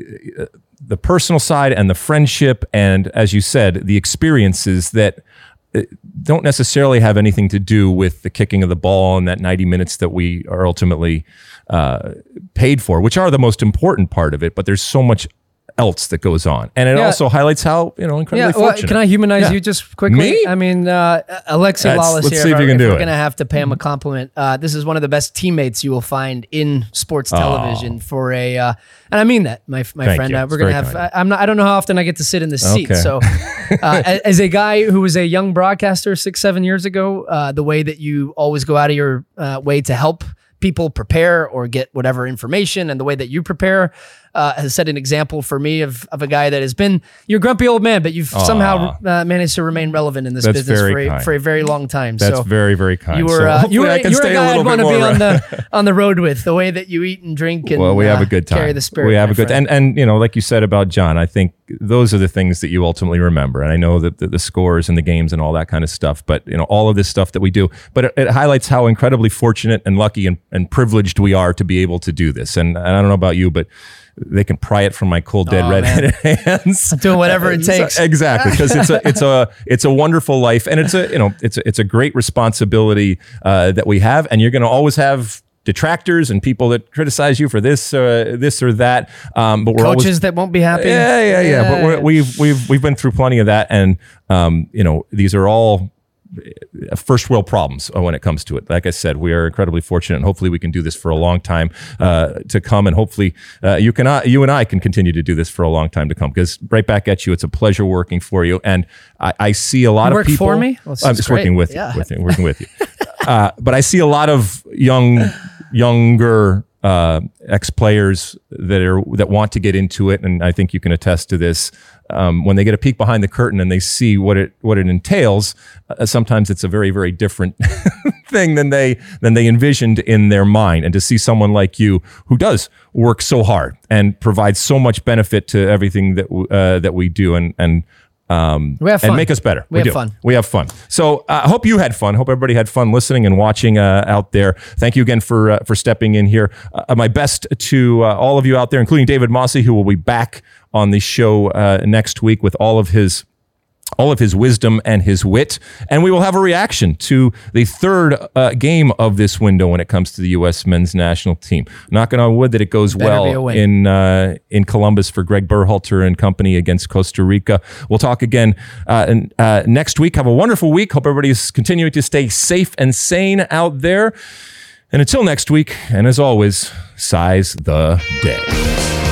The personal side and the friendship, and as you said, the experiences that uh, don't necessarily have anything to do with the kicking of the ball and that 90 minutes that we are ultimately uh, paid for, which are the most important part of it. But there's so much else that goes on, and it Yeah. also highlights how you know incredibly Yeah, well, fortunate. can I humanize Yeah. you just quickly? Me? I mean, uh, Alexi Let's- Lawless let's here. see if you can do we're it. going to have to pay him a compliment. Uh, this is one of the best teammates you will find in sports television for a, uh, and I mean that, my my Thank friend. you. Uh, we're going to have. kind. I, I'm not. I don't know how often I get to sit in the seat. Okay. So, uh, as a guy who was a young broadcaster six, seven years ago, uh, the way that you always go out of your uh, way to help people prepare or get whatever information and the way that you prepare uh, has set an example for me of, of a guy that has been you're a grumpy old man but you've somehow uh, managed to remain relevant in this That's business for a, for a very long time That's so very very kind. you So were uh, you were, I can you were a guy I'd want to be on the on the road with the way that you eat and drink and well, we have uh, a good time. carry the spirit We have a good friend. and and you know, like you said about John, I think those are the things that you ultimately remember. And I know that the, the scores and the games and all that kind of stuff, but you know, all of this stuff that we do, but it, it highlights how incredibly fortunate and lucky and, and privileged we are to be able to do this. And, and I don't know about you, but they can pry it from my cold dead Oh, redheaded hands. I'm doing whatever it takes. exactly because it's a it's a it's a wonderful life and it's a you know it's a, it's a great responsibility uh, that we have and you're going to always have detractors and people that criticize you for this uh, this or that um, but we're coaches always that won't be happy yeah yeah yeah, yeah. but we're, we've we've we've been through plenty of that and um, you know these are all first world problems uh, when it comes to it. Like I said, we are incredibly fortunate, and hopefully we can do this for a long time uh, to come. And hopefully uh, you can, uh, you and I can continue to do this for a long time to come. Because right back at you, it's a pleasure working for you, and I, I see a lot You of work people. for me? Well, I'm just great. working with Yeah. you, with you, working with you. uh, but I see a lot of young, younger uh, ex players that are that want to get into it, and I think you can attest to this. Um, when they get a peek behind the curtain and they see what it what it entails, uh, sometimes it's a very very different thing than they than they envisioned in their mind. And to see someone like you who does work so hard and provides so much benefit to everything that uh, that we do, and and um, We have and fun. make us better. We have do. fun. We have fun. So uh, I hope you had fun. Hope everybody had fun listening and watching uh, out there. Thank you again for uh, for stepping in here. Uh, my best to uh, all of you out there, including David Mosse, who will be back on the show uh, next week with all of his all of his wisdom and his wit. And we will have a reaction to the third uh, game of this window when it comes to the U.S. men's national team. Knocking on wood that it goes Better well in uh, in Columbus for Greg Berhalter and company against Costa Rica. We'll talk again uh, and, uh, next week. Have a wonderful week. Hope everybody's continuing to stay safe and sane out there. And until next week, and as always, size the day.